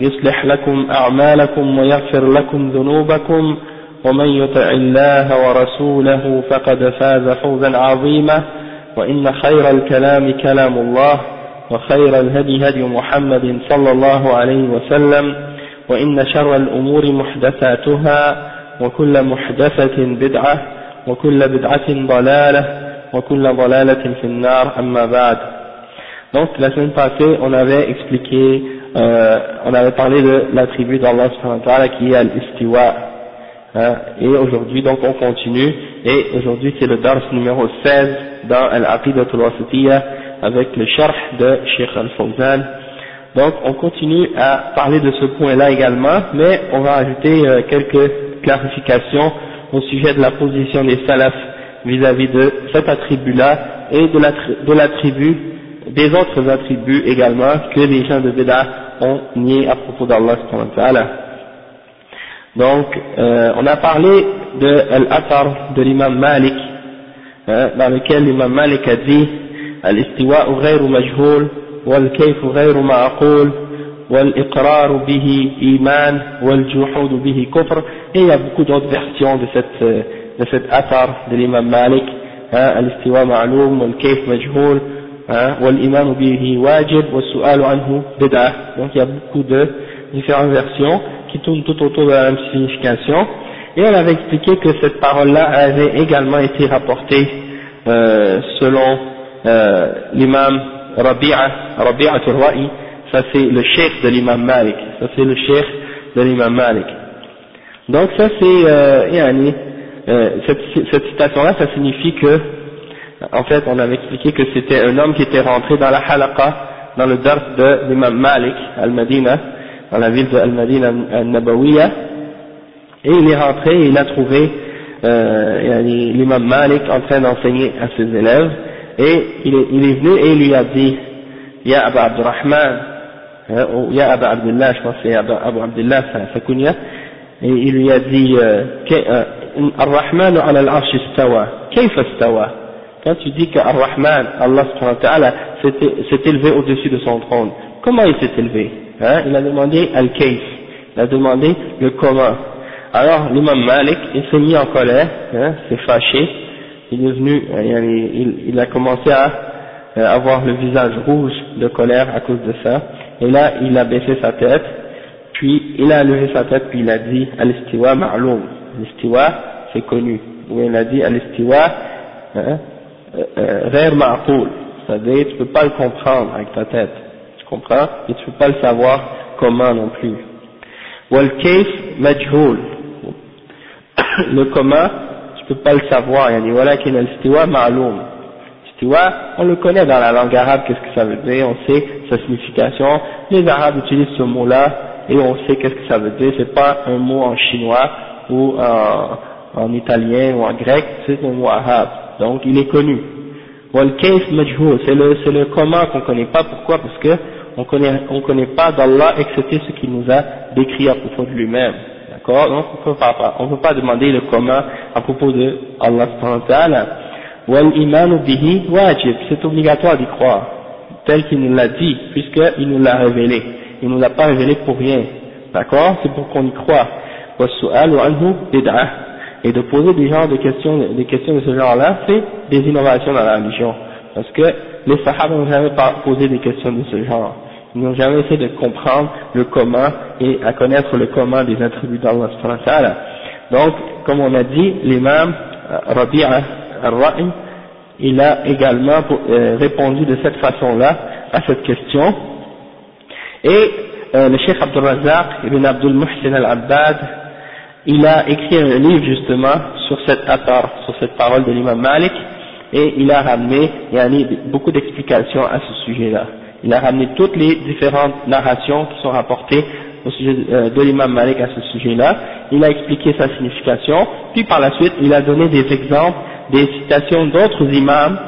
يصلح لكم أعمالكم ويغفر لكم ذنوبكم. ومن يطع الله ورسوله فقد فاز فوزا عظيما. وإن خير الكلام كلام الله وخير الهدي هدي محمد صلى الله عليه وسلم. وإن شر الأمور محدثاتها وكل محدثة بدعة وكل بدعة ضلالة وكل ضلالة في النار. أما بعد. Donc la semaine passée, on avait expliqué, euh, on avait parlé de l'attribut d'Allah qui est al-istiwa. Hein, et aujourd'hui, donc on continue, et aujourd'hui c'est le dars numéro 16 dans Al-Aqidatul Wasitiyya avec le sharh de Sheikh Al-Fawzan. Donc on continue à parler de ce point-là également, mais on va ajouter euh, quelques clarifications au sujet de la position des salafs vis-à-vis de cet attribut-là et de l'attribut des autres attributs également que les gens de Beda ont nié à propos d'Allah. Donc, euh, on a parlé de l'athar de l'imam Malik, hein, dans lequel l'imam Malik a dit الاستواء غير مجهول والكيف غير معقول والإقرار به إيمان والجحود به كفر et il y a beaucoup d'autres versions de cette de cet athar de l'imam Malik hein, الاستواء معلوم والكيف مجهول والإيمان به واجب والسؤال عنه بدعة donc il y a beaucoup de différentes versions qui tournent tout autour de la même signification et on avait expliqué que cette parole-là avait également été rapportée euh, selon euh, l'imam Rabi'a, Rabi'a Turwa'i, ça c'est le chef de l'imam Malik, ça c'est le chef de l'imam Malik. Donc ça c'est, euh, yani, euh, cette, cette citation-là, ça signifie que en fait, on avait expliqué que c'était un homme qui était rentré dans la halaqa, dans le dars de l'imam Malik, al-Madina, dans la ville de al-Madina al-Nabawiya, et il est rentré il a trouvé euh, l'imam Malik en train d'enseigner à ses élèves, et il est, venu et il lui a dit, Ya Abu Abdurrahman, hein, ou Ya Abu Abdullah, je pense que c'est Abu Abdullah, sa kunya, et il lui a dit, Ar-Rahman ala al-Arsh istawa, istawa? Quand tu dis qu'Ar-Rahman, Allah s'est élevé au-dessus de son trône, comment il s'est élevé? Hein Il a demandé Al-Kayf, il a demandé le comment. Alors l'imam Malik, il s'est mis en colère, hein, s'est fâché, il est venu, il, il a commencé à avoir le visage rouge de colère à cause de ça, et là il a baissé sa tête, puis il a levé sa tête, puis il a dit Al-Istiwa ma'loum, Al-Istiwa c'est connu, où il a dit Al-Istiwa, hein, غير معقول c'est-à-dire tu peux pas le comprendre avec ta tête tu comprends et tu peux pas le savoir comment non plus والكيف مجهول le comment tu peux pas le savoir يعني ولكن الاستواء معلوم istiwa on le connaît dans la langue arabe qu'est-ce que ça veut dire on sait sa signification les arabes utilisent ce mot là et on sait qu'est-ce que ça veut dire c'est pas un mot en chinois ou en, en italien ou en grec c'est un mot arabe donc il est connu. C'est le, c'est le comment qu'on ne connaît pas, pourquoi? Parce que on connaît, on connaît pas d'Allah excepté ce qu'il nous a décrit à propos de lui-même. D'accord? Donc on peut pas, on peut pas demander le comment à propos de Allah c'est obligatoire d'y croire, tel qu'il nous l'a dit, puisqu'il nous l'a révélé. Il nous l'a pas révélé pour rien. D'accord? C'est pour qu'on y croit. Et de poser des genres de questions, des questions de ce genre-là, c'est des innovations dans la religion. Parce que les Sahaba n'ont jamais posé des questions de ce genre. Ils n'ont jamais essayé de comprendre le comment et à connaître le commun des attributs d'Allah Donc, comme on a dit, l'imam euh, Rabi'a al-Ra'i, il a également euh, répondu de cette façon-là à cette question. Et euh, le Cheikh Abdul Razak ibn Abdul Muhsin al-Abbad, il a écrit un livre justement sur cette atar, sur cette parole de l'imam Malik, et il a ramené a beaucoup d'explications à ce sujet-là. Il a ramené toutes les différentes narrations qui sont rapportées au sujet euh, de l'imam Malik à ce sujet-là. Il a expliqué sa signification, puis par la suite, il a donné des exemples, des citations d'autres imams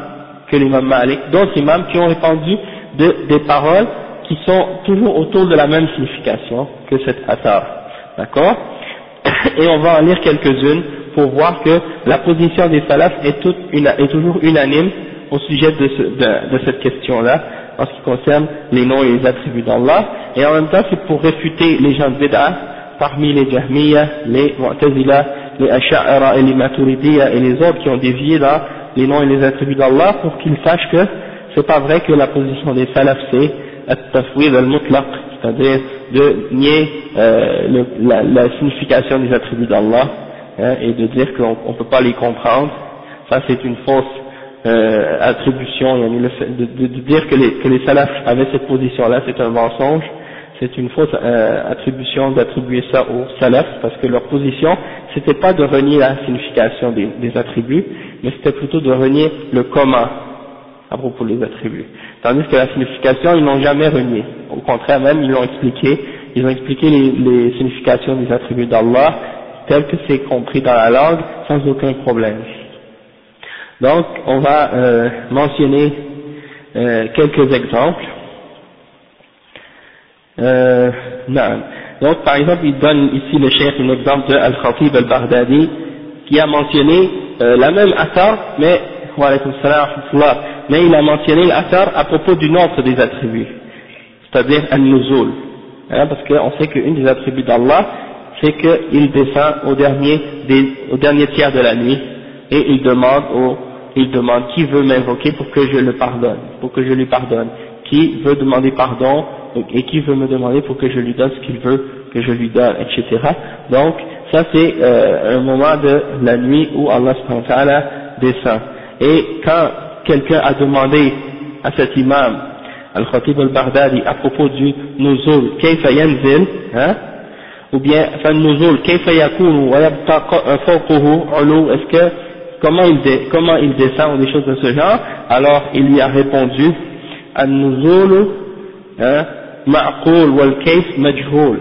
que l'imam Malik, d'autres imams qui ont répandu de, des paroles qui sont toujours autour de la même signification que cette atar. D'accord? Et on va en lire quelques-unes pour voir que la position des salafs est, toujours unanime au sujet de, ce, de, de cette question-là, en ce qui concerne les noms et les attributs d'Allah, et en même temps c'est pour réfuter les gens de Bid'ah, parmi les Jahmiyyah, les Mu'tazila, les Asha'ara et les Maturidiyya et les autres qui ont dévié dans les noms et les attributs d'Allah pour qu'ils sachent que c'est pas vrai que la position des salafs c'est al-mutlaq, c'est-à-dire de nier euh, la, signification des attributs d'Allah hein, et de dire qu'on ne peut pas les comprendre. Ça c'est une fausse euh, attribution, de, dire que les, que salafs avaient cette position-là, c'est un mensonge, c'est une fausse euh, attribution d'attribuer ça aux salafs, parce que leur position, c'était pas de renier la signification des, des attributs, mais c'était plutôt de renier le comment à propos des attributs. Tandis que la signification, ils n'ont jamais renié. Au contraire même, ils l'ont expliqué, ils ont expliqué les, significations des attributs d'Allah, tel que c'est compris dans la langue, sans aucun problème. Donc, on va euh, mentionner euh, quelques exemples. Euh, non. Donc, par exemple, il donne ici le chef un exemple de Al-Khatib al-Baghdadi qui a mentionné la même athar, mais, mais il a mentionné l'athar à propos d'une autre des attributs, c'est-à-dire Al-Nuzul. Hein, parce qu'on sait qu'une des attributs d'Allah, c'est qu'il descend au dernier, au dernier tiers de la nuit et il demande au il demande qui veut m'invoquer pour que je le pardonne, pour que je lui pardonne, qui veut demander pardon et qui veut me demander pour que je lui donne ce qu'il veut que je lui donne, etc. Donc ça c'est euh, un moment de la nuit où Allah descend. Et quand quelqu'un a demandé à cet imam, Al-Khatib al-Baghdadi, à propos du nuzul, kayfa yanzil, hein, ou bien, enfin, nuzul, kayfa yakunu wa yabqa fawquhu ulu, est-ce que comment il, comment il descend ou des choses de ce genre, alors il lui a répondu, النزول معقول والكيف مجهول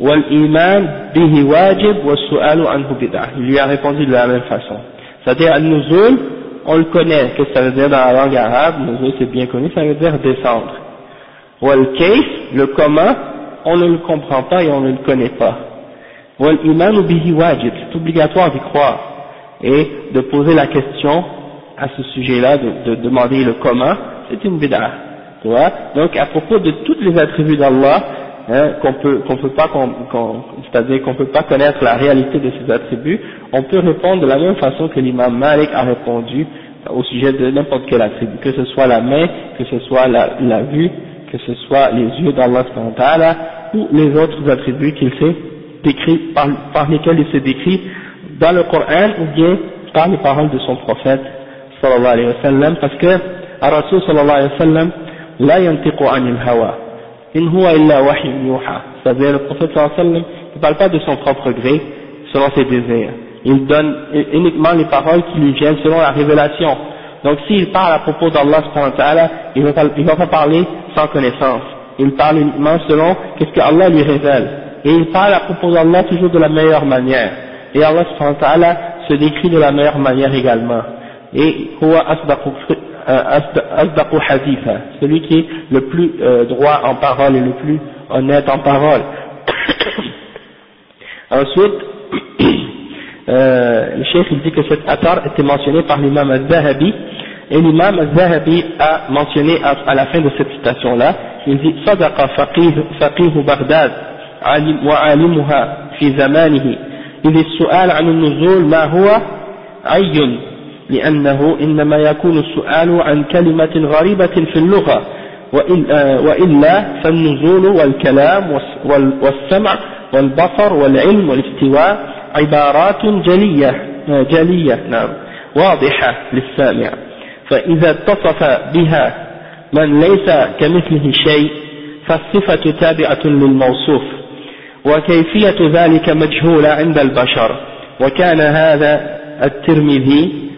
والإيمان به واجب والسؤال عنه بدعة. Il lui a répondu de la même façon. C'est-à-dire, al-nuzul, on le connaît, que ça veut dire dans la langue arabe, nuzul c'est bien connu, ça veut dire descendre. Wal-kayf, le comment, on ne le comprend pas et on ne le connaît pas. Wal-iman bihi wajib, c'est obligatoire d'y croire et de poser la question à ce sujet-là, de, de, demander le comment, c'est une bid'a. Tu vois? Donc à propos de toutes les attributs d'Allah, hein, qu'on peut qu'on peut pas, c'est-à-dire qu'on peut pas connaître la réalité de ces attributs, on peut répondre de la même façon que l'imam Malik a répondu au sujet de n'importe quel attribut, que ce soit la main, que ce soit la, la vue, que ce soit les yeux d'Allah ou les autres attributs qu'il s'est décrit, par, par lesquels il s'est décrit dans le Coran ou bien par les paroles de son prophète sallallahu alayhi wa sallam parce que Rasul sallallahu alayhi wa sallam la yantiqu anil hawa in huwa illa wahy yuha. C'est-à-dire le prophète sallam ne parle pas de son propre gré selon ses désirs. Il donne uniquement les paroles qui lui viennent selon la révélation. Donc s'il parle à propos d'Allah il ne va pas parler sans connaissance. Il parle uniquement selon qu'est-ce que Allah lui révèle. Et il parle à propos d'Allah toujours de la meilleure manière. Et Allah se décrit de la meilleure manière également. Et huwa asdaqu haditha, celui qui est le plus euh, droit en parole et le plus honnête en parole. Ensuite, euh, le chef il dit que cet atar était mentionné par l'imam al-Zahabi, et l'imam al-Zahabi a mentionné à, la fin de cette citation-là, il dit « Sadaqa faqih Baghdad, wa alimuha fi zamanihi » إذ السؤال عن النزول ما هو عي لأنه إنما يكون السؤال عن كلمة غريبة في اللغة وإلا فالنزول والكلام والسمع والبصر والعلم والاستواء عبارات جلية جلية نعم واضحة للسامع. فإذا اتصف بها من ليس كمثله شيء فالصفة تابعة للموصوف. وكيفية ذلك مجهولة عند البشر. وكان هذا الترمذي آه،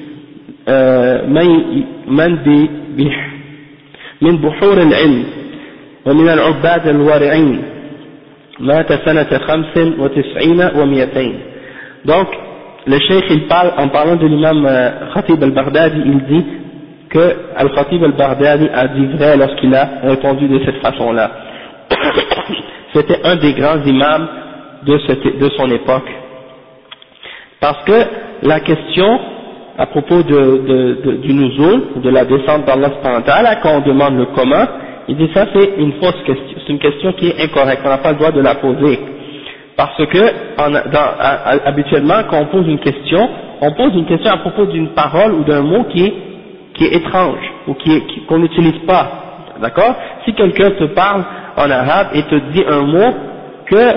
من من بحور العلم ومن العباد الورعين مات سنة خمس وتسعين ومئتين donc le cheikh il parle en parlant de l'imam euh, Khatib al-Baghdadi il dit que Al-Khatib al-Baghdadi a dit vrai lorsqu'il a répondu de cette façon-là c'était un des grands imams de, cette, de son époque parce que la question à propos de, de, de, du nuzul, de la descente d'Allah quand on demande le comment, il dit ça c'est une fausse question, c'est une question qui est incorrecte, on n'a pas le droit de la poser. Parce que habituellement quand on pose une question, on pose une question à propos d'une parole ou d'un mot qui est, qui est étrange ou qui qu'on n'utilise pas. D'accord? Si quelqu'un te parle en arabe et te dit un mot que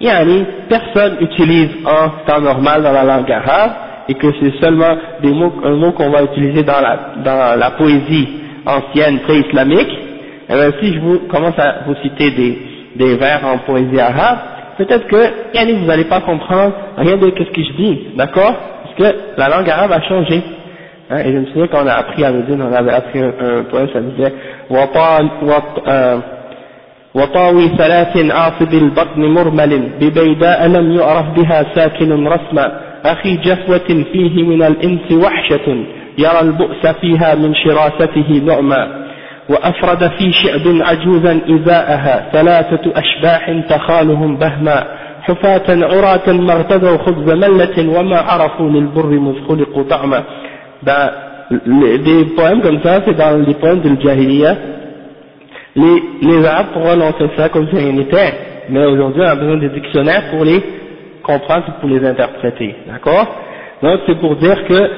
yani, personne utilise en temps normal dans la langue arabe et que c'est seulement des mots, un mot qu'on va utiliser dans la, dans la poésie ancienne pré-islamique, et eh bien, si je vous commence à vous citer des, des vers en poésie arabe, peut-être que yani, vous n'allez pas comprendre rien de ce que je dis, d'accord Parce que la langue arabe a changé. Hein, et je me souviens qu'on a appris à Médine, on avait appris un, un poème, ça disait euh, وطاوي ثلاث عاصب البطن مرمل ببيداء لم يعرف بها ساكن رسما أخي جفوة فيه من الإنس وحشة يرى البؤس فيها من شراسته نعما وأفرد في شعب عجوزا إزاءها ثلاثة أشباح تخالهم بهما حفاة عراة ما ارتدوا خبز ملة وما عرفوا للبر مذ خلقوا طعما des poèmes comme ça, c'est dans les poèmes de l'Jahiliya. Les, les Arabes lancer ça comme si rien n'était, mais aujourd'hui on a besoin des dictionnaires pour les comprendre pour les interpréter, d'accord? Donc c'est pour dire que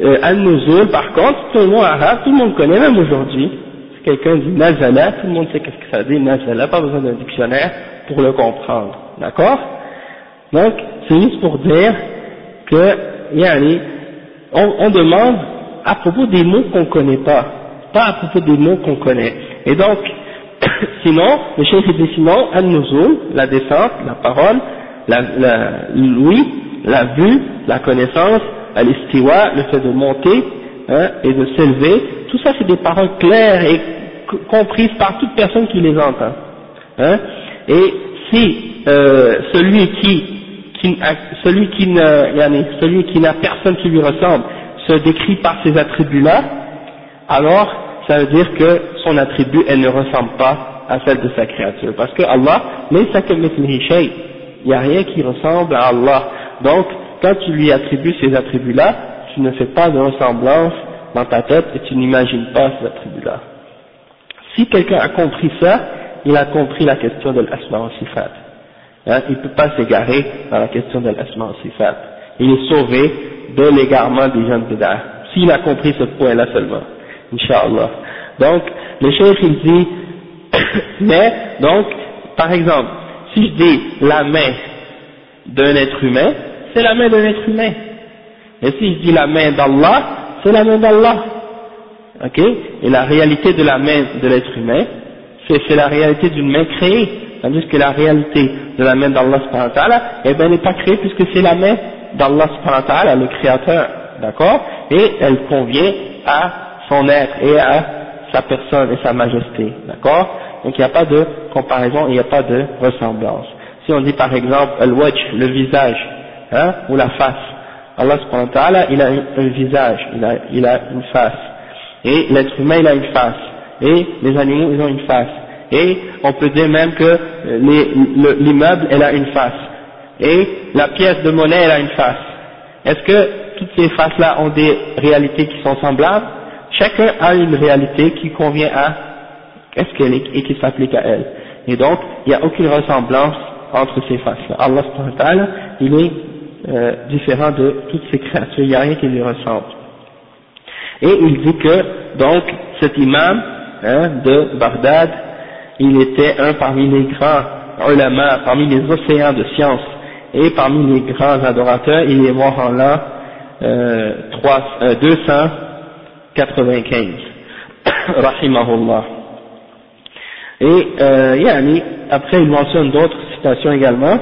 euh, Al-Nuzul, par contre, c'est un mot arabe, tout le monde connaît, même aujourd'hui. Si quelqu'un dit Nazala, tout le monde sait qu'est-ce que ça dit, Nazala, pas besoin d'un dictionnaire pour le comprendre, d'accord? Donc, c'est juste pour dire que, yani, on, on demande à propos des mots qu'on connaît pas, pas à propos des mots qu'on connaît. Et donc, sinon, le chef dit sinon, Al-Nuzul, la descente, la parole, l'ouïe, la, la vue, la connaissance, l'istiwa, le fait de monter hein, et de s'élever, tout ça c'est des paroles claires et comprises par toute personne qui les entend. Hein, et si euh, celui qui, qui celui qui n'a celui qui n'a personne qui lui ressemble se décrit par ces attributs-là, alors ça veut dire que son attribut elle ne ressemble pas à celle de sa créature, parce que Allah, mais ça que il n'y a rien qui ressemble à Allah. Donc, quand tu lui attribues ces attributs-là, tu ne fais pas de ressemblance dans ta tête et tu n'imagines pas ces attributs-là. Si quelqu'un a compris ça, il a compris la question de l'asma wa sifat. Hein, il ne peut pas s'égarer dans la question de l'asma wa sifat. Il est sauvé de l'égarement des gens de Bida. S'il a compris ce point-là seulement. Inch'Allah. Donc, le cheikh il dit, mais, donc, par exemple, si je dis la main d'un être humain, c'est la main d'un être humain. Et si je dis la main d'Allah, c'est la main d'Allah. Ok? Et la réalité de la main de l'être humain, c'est la réalité d'une main créée. Tandis que la réalité de la main d'Allah, eh ben, n'est pas créée puisque c'est la main d'Allah, le créateur. D'accord? Et elle convient à son être et à sa personne et sa majesté. D'accord? Donc il n'y a pas de comparaison, il n'y a pas de ressemblance. Si on dit par exemple al-wajh, le visage, hein, ou la face, Allah subhanahu wa ta'ala, il a un, visage, il a, il a une face. Et l'être humain, il a une face. Et les animaux, ils ont une face. Et on peut dire même que l'immeuble, elle a une face. Et la pièce de monnaie, elle a une face. Est-ce que toutes ces faces-là ont des réalités qui sont semblables? Chacun a une réalité qui convient à est-ce qu'elle est et qui s'applique à elle? Et donc, il n'y a aucune ressemblance entre ces faces-là. Allah subhanahu il est euh, différent de toutes ces créatures, il n'y a rien qui lui ressemble. Et il dit que, donc, cet imam, hein, de Bagdad, il était un parmi les grands ulama, parmi les océans de science, et parmi les grands adorateurs, il est mort en l'an euh, 295, rahimahullah. Et euh, yani, après il mentionne d'autres citations également,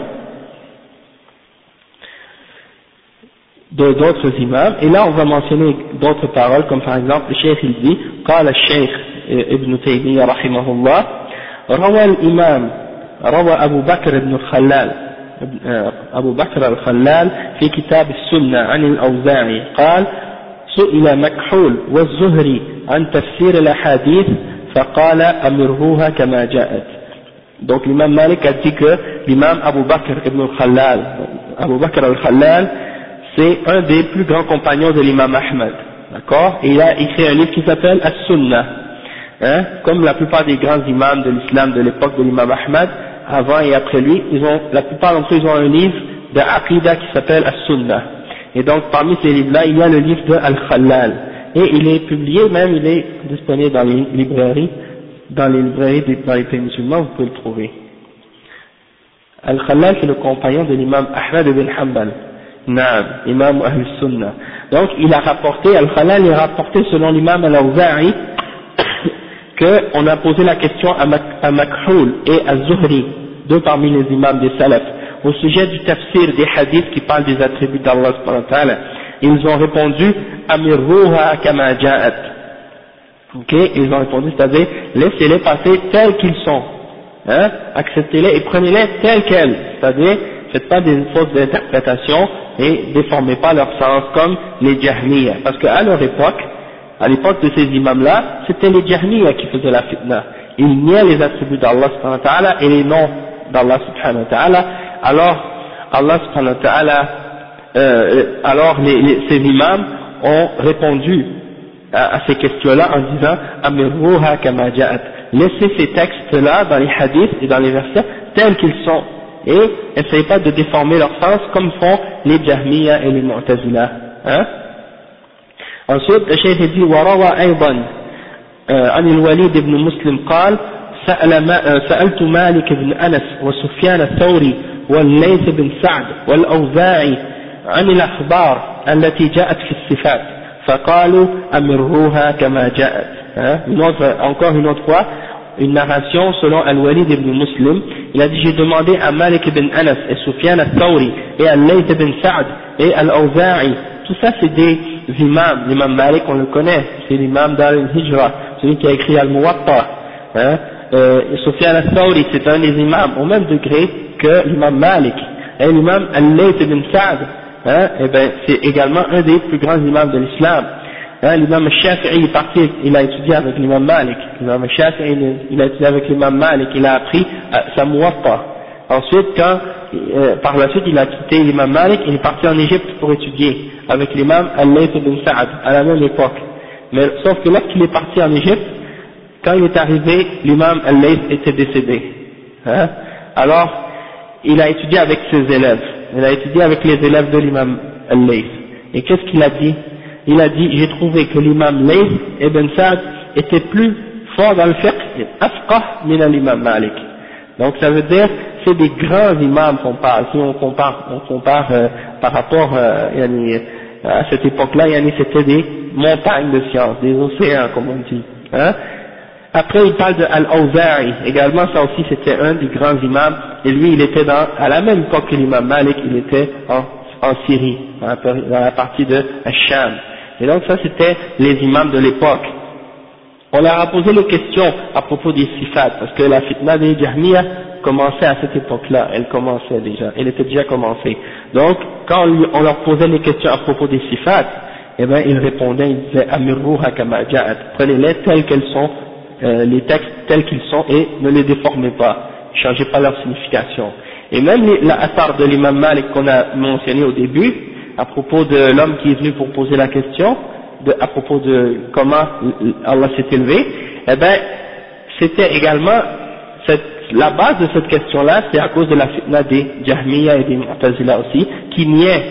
de d'autres imams, et là on va mentionner d'autres paroles, comme par exemple le cheikh il dit, قال الشيخ ابن تيمية رحمه الله روى الإمام روى أبو بكر بن الخلال أبو بكر الخلال في كتاب السنة عن الأوزاعي قال سئل مكحول والزهري عن تفسير الأحاديث فقال أمروها كما جاءت donc l'imam Malik a dit que l'imam Abu Bakr ibn al-Khallal Abu Bakr al-Khallal c'est un des plus grands compagnons de l'imam Ahmed d'accord et il a écrit un livre qui s'appelle As-Sunnah hein, comme la plupart des grands imams de l'islam de l'époque de l'imam Ahmed avant et après lui ils ont, la plupart d'entre eux ils ont un livre de Aqidah qui s'appelle As-Sunnah et donc parmi ces livres là il y a le livre de Al-Khallal et il est publié même il est disponible dans les librairies dans les librairies les pays musulmans vous pouvez le trouver. Al-Khallal c'est le compagnon de l'imam Ahmed ibn Hanbal. Naam, imam Ahl Sunnah. Donc il a rapporté, Al-Khalal a rapporté selon l'imam Al-Awza'i qu'on a posé la question à, Makhul et à Zuhri, deux parmi les imams des salafs, au sujet du tafsir des hadiths qui parlent des attributs d'Allah Ils ont répondu Amirruha kama ja'at. Ok, ils ont répondu, c'est-à-dire laissez-les passer tels qu'ils sont. Hein, acceptez-les et prenez-les tels quels, c'est-à-dire faites pas des fausses d'interprétation et déformez pas leur sens comme les Jahmiyyah. Parce qu'à leur époque, à l'époque de ces imams-là, c'était les Jahmiyyah qui faisaient la fitna. Ils niaient les attributs d'Allah subhanahu wa ta'ala et les noms d'Allah subhanahu wa ta'ala. Alors, Allah subhanahu wa ta'ala, euh, alors les, les, ces imams ont répondu à, à ces questions-là en disant Amirruha kama Laissez ces textes-là dans les hadiths et dans les versets tels qu'ils sont et essayez pas de déformer leur sens comme font les Jahmiya et les Mu'tazila. Hein Ensuite, le cheikh dit وروى أيضا عن الوليد بن مسلم قال سأل ما سألت مالك بن أنس وسفيان الثوري والليث بن سعد والأوزاعي عن الأخبار التي جاءت في الصفات فقالوا أمروها كما جاءت une autre, encore une autre fois une narration selon Al-Walid ibn Muslim, il a dit j'ai demandé à Malik ibn Anas et Sufyan al-Thawri et Al-Layth ibn Sa'd et Al-Awza'i, tout ça c'est des imams, l'imam Malik on le connaît, c'est l'imam d'Al-Hijra, celui qui a écrit Al-Muwatta, hein, euh, Sufyan al-Thawri c'est un des imams au même degré que l'imam Malik, et l'imam Al-Layth ibn Sa'd, hein, eh ben, c'est également un des plus grands imams de l'islam, Hein, l'imam Shafi'i est parti, il a étudié avec l'imam Malik. L'imam Shafi'i, il a étudié avec l'imam Malik, il a appris sa muwatta. Ensuite, quand, euh, par la suite, il a quitté l'imam Malik, il est parti en Égypte pour étudier avec l'imam Al-Layth ibn Sa'ad, à la même époque. Mais, sauf que lorsqu'il est parti en Égypte, quand il est arrivé, l'imam Al-Layth était décédé. Hein? Alors, il a étudié avec ses élèves. Il a étudié avec les élèves de l'imam Al-Layth. Et qu'est-ce qu'il a dit? Il a dit j'ai trouvé que l'imam Layth ibn Sa'd était plus fort dans le fiqh afqah min l'imam Malik. Donc ça veut dire c'est des grands imams qu'on parle. Si on compare on compare euh, par rapport euh, à cette époque là c'était des montagnes de science des océans comme on dit hein après il parle de Al-Awza'i. Également ça aussi c'était un des grands imams. Et lui il était à la même époque que l'imam Malik il était en, Syrie dans la partie de Hacham et donc ça c'était les imams de l'époque. On leur a posé les questions à propos des sifat, parce que la fitna des Jahmiya commençait à cette époque-là, elle commençait déjà, elle était déjà commencée. Donc, quand on leur posait les questions à propos des sifat, eh bien, ils répondaient, ils disaient, Amirruha kama prenez-les tels qu'elles sont, euh, les textes tels qu'ils sont, et ne les déformez pas, changez pas leur signification. Et même la de l'imam Malik qu'on a mentionné au début, à propos de l'homme qui est venu pour poser la question, à propos de comment Allah s'est élevé, eh bien, c'était également la base de cette question-là, c'est à cause de la fitna des Jahmiya et des Mu'tazila aussi, qui niaient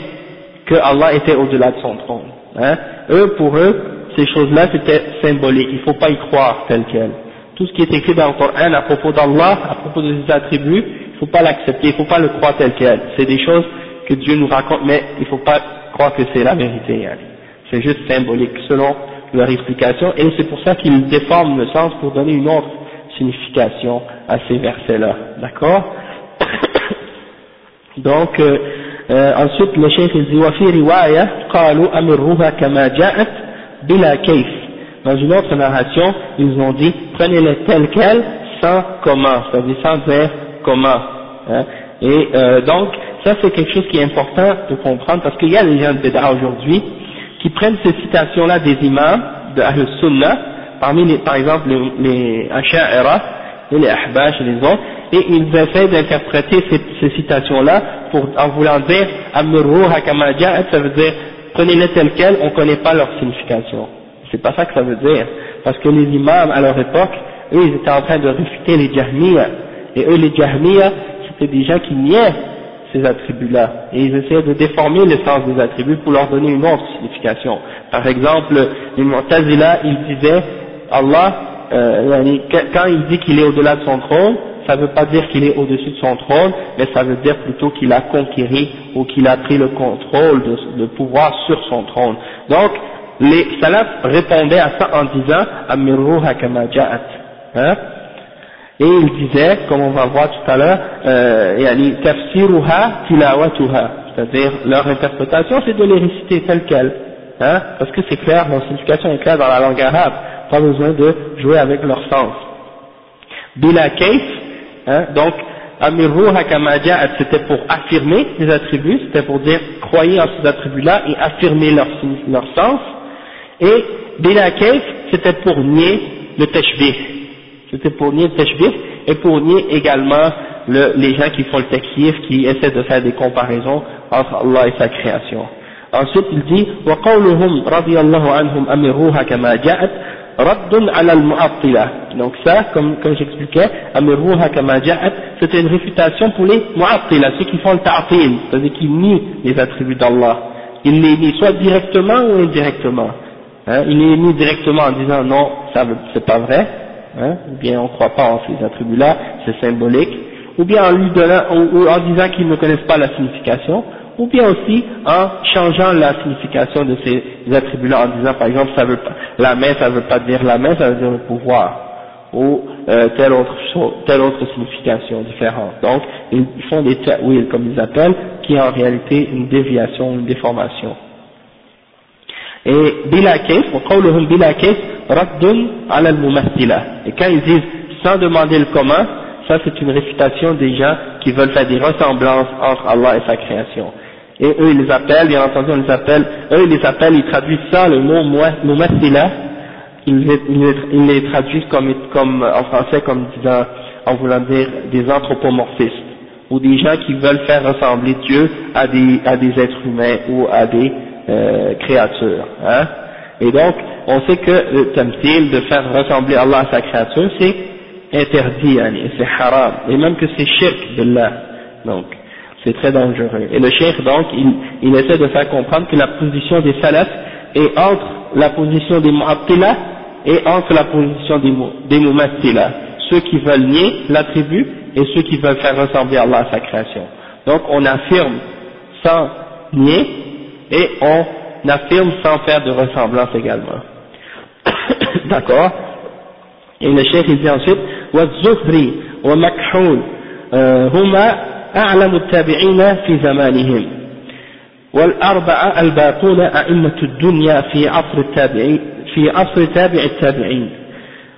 que Allah était au-delà de son trône. Hein. Eux, pour eux, ces choses-là c'était symbolique, il ne faut pas y croire tel quel. Tout ce qui est écrit dans le Coran à propos d'Allah, à propos de ses attributs, il ne faut pas l'accepter, il ne faut pas le croire tel quel. C'est des choses que Dieu nous raconte, mais il ne faut pas croire que c'est la vérité. C'est juste symbolique, selon leur explication, et c'est pour ça qu'ils déforment le sens pour donner une autre signification à ces versets-là. D'accord? Donc, euh, euh, ensuite, le chef dit « Wa fi qalu kama » bila. Dans une autre narration, ils ont dit prenez-les tels quels sans comment, c'est-à-dire sans dire comment. Hein. Et euh, donc, ça c'est quelque chose qui est important de comprendre parce qu'il y a des gens de Bédard aujourd'hui qui prennent ces citations-là des imams, de Ahl Sunnah, parmi par exemple les, les Asha'ira, et les Ahbash et les et ils essaient d'interpréter ces, citations-là en voulant dire « Amruha kama », ça veut dire prenez-les telles quelles, on ne connaît pas leur signification. C'est pas ça que ça veut dire, parce que les imams à leur époque, eux ils étaient en train de réfuter les Jahmiya, et eux les Jahmiya, c'était des gens qui niaient ces attributs-là, et ils essayaient de déformer le sens des attributs pour leur donner une autre signification. Par exemple, les Mu'tazila, ils disaient, Allah, euh, quand il dit qu'il est au-delà de son trône, ça ne veut pas dire qu'il est au-dessus de son trône, mais ça veut dire plutôt qu'il a conquéri ou qu'il a pris le contrôle, de, pouvoir sur son trône. Donc, les salafs répondaient à ça en disant Amirruha kama hein? Et ils disaient, comme on va voir tout à l'heure, euh, tafsiruha tilawatuha, c'est-à-dire leur interprétation c'est de les réciter telles quelles, hein, parce que c'est clair, leur signification est claire dans la langue arabe, pas besoin de jouer avec leur sens. Bila kaif, hein, donc Amirruha kama c'était pour affirmer les attributs, c'était pour dire croyez en ces attributs-là et affirmer leur, leur sens, et bila kaif, c'était pour nier le tashbih, c'était pour nier le tashbih et pour nier également le, les gens qui font le takfir, qui essaient de faire des comparaisons entre Allah et sa création. Ensuite il dit وقولهم رضي الله عنهم أمروها كما جاءت رد على المعطلة donc ça, comme, comme j'expliquais, c'était une réfutation pour les Mu'attila, ceux qui font le ta'atil, c'est-à-dire qui nient les attributs d'Allah. Ils les nient soit directement ou indirectement. Hein, ils les nient directement en disant non, ça c'est pas vrai, hein, ou bien on ne croit pas en ces attributs-là, c'est symbolique, ou bien en lui donnant, en disant qu'ils ne connaissent pas la signification, ou bien aussi en changeant la signification de ces attributs-là en disant par exemple ça veut pas, la main ça veut pas dire la main, ça veut dire le pouvoir, ou euh, telle autre chose, telle autre signification différente. Donc ils font des ta'wil comme ils appellent, qui est en réalité une déviation, une déformation. Et bila وقولهم bila raddun ala al Et quand ils disent sans demander le comment, ça c'est une réfutation des gens qui veulent faire des ressemblances entre Allah et sa création. Et eux ils les appellent, bien entendu on les appelle, eux ils les appellent, ils traduisent ça, le mot mumathila, ils, les traduisent comme, comme, en français comme disant, en voulant dire des anthropomorphistes, ou des gens qui veulent faire ressembler Dieu à des, à des êtres humains ou à des euh, créature. Hein. Et donc, on sait que le tamthil, de faire ressembler Allah à sa créature, c'est interdit, c'est haram, et même que c'est shirk de là. Donc, c'est très dangereux. Et le cheikh, donc, il, il, essaie de faire comprendre que la position des salafs est entre la position des mu'attila et entre la position des, des ceux qui veulent nier l'attribut et ceux qui veulent faire ressembler Allah à sa création. Donc on affirme sans nier et on affirme sans faire de ressemblance également. D'accord? Et le cheikh il dit ensuite, « Wa zuhri wa euh, huma أعلم التابعين في زمانهم والأربعة الباقون أئمة الدنيا في عصر التابعين في عصر تابع التابعين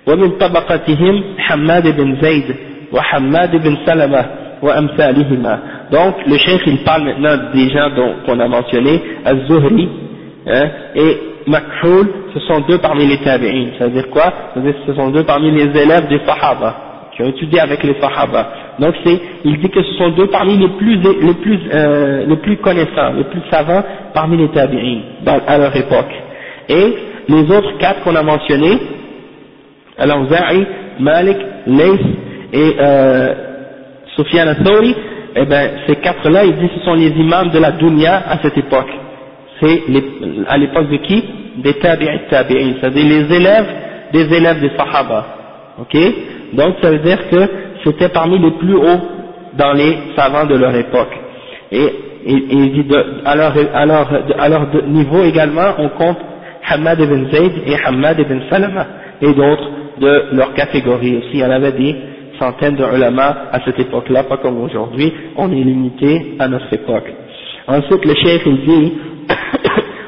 ومن طبقتهم حماد بن زيد وحماد بن سلمة Donc le chef il parle maintenant des gens qu'on a mentionné, Az-Zuhri hein, et Makhul, ce sont deux parmi les tabi'in. Ça veut dire quoi Ça veut dire ce sont deux parmi les élèves des Sahaba, qui ont étudié avec les Sahaba. Donc c'est, il dit que ce sont deux parmi les plus, les plus, euh, les plus connaissants, les plus savants parmi les tabi'in à leur époque. Et les autres quatre qu'on a mentionnés, Al-Awza'i, Malik, Lays et euh, al eh ben, ces quatre-là, il dit ce sont les imams de la dunya à cette époque. C'est à l'époque de qui? Des tabi'in tabi'in, c'est-à-dire les élèves des élèves des sahaba. ok? Donc ça veut dire que c'était parmi les plus hauts dans les savants de leur époque. Et, il dit de, à, leur, à, leur, niveau également, on compte Hamad ibn Zayd et Hamad ibn Salama et d'autres de leur catégorie aussi. Il y en avait des centaines de ulama à cette époque-là, pas comme aujourd'hui, on est limité à notre époque. Ensuite, le chef il dit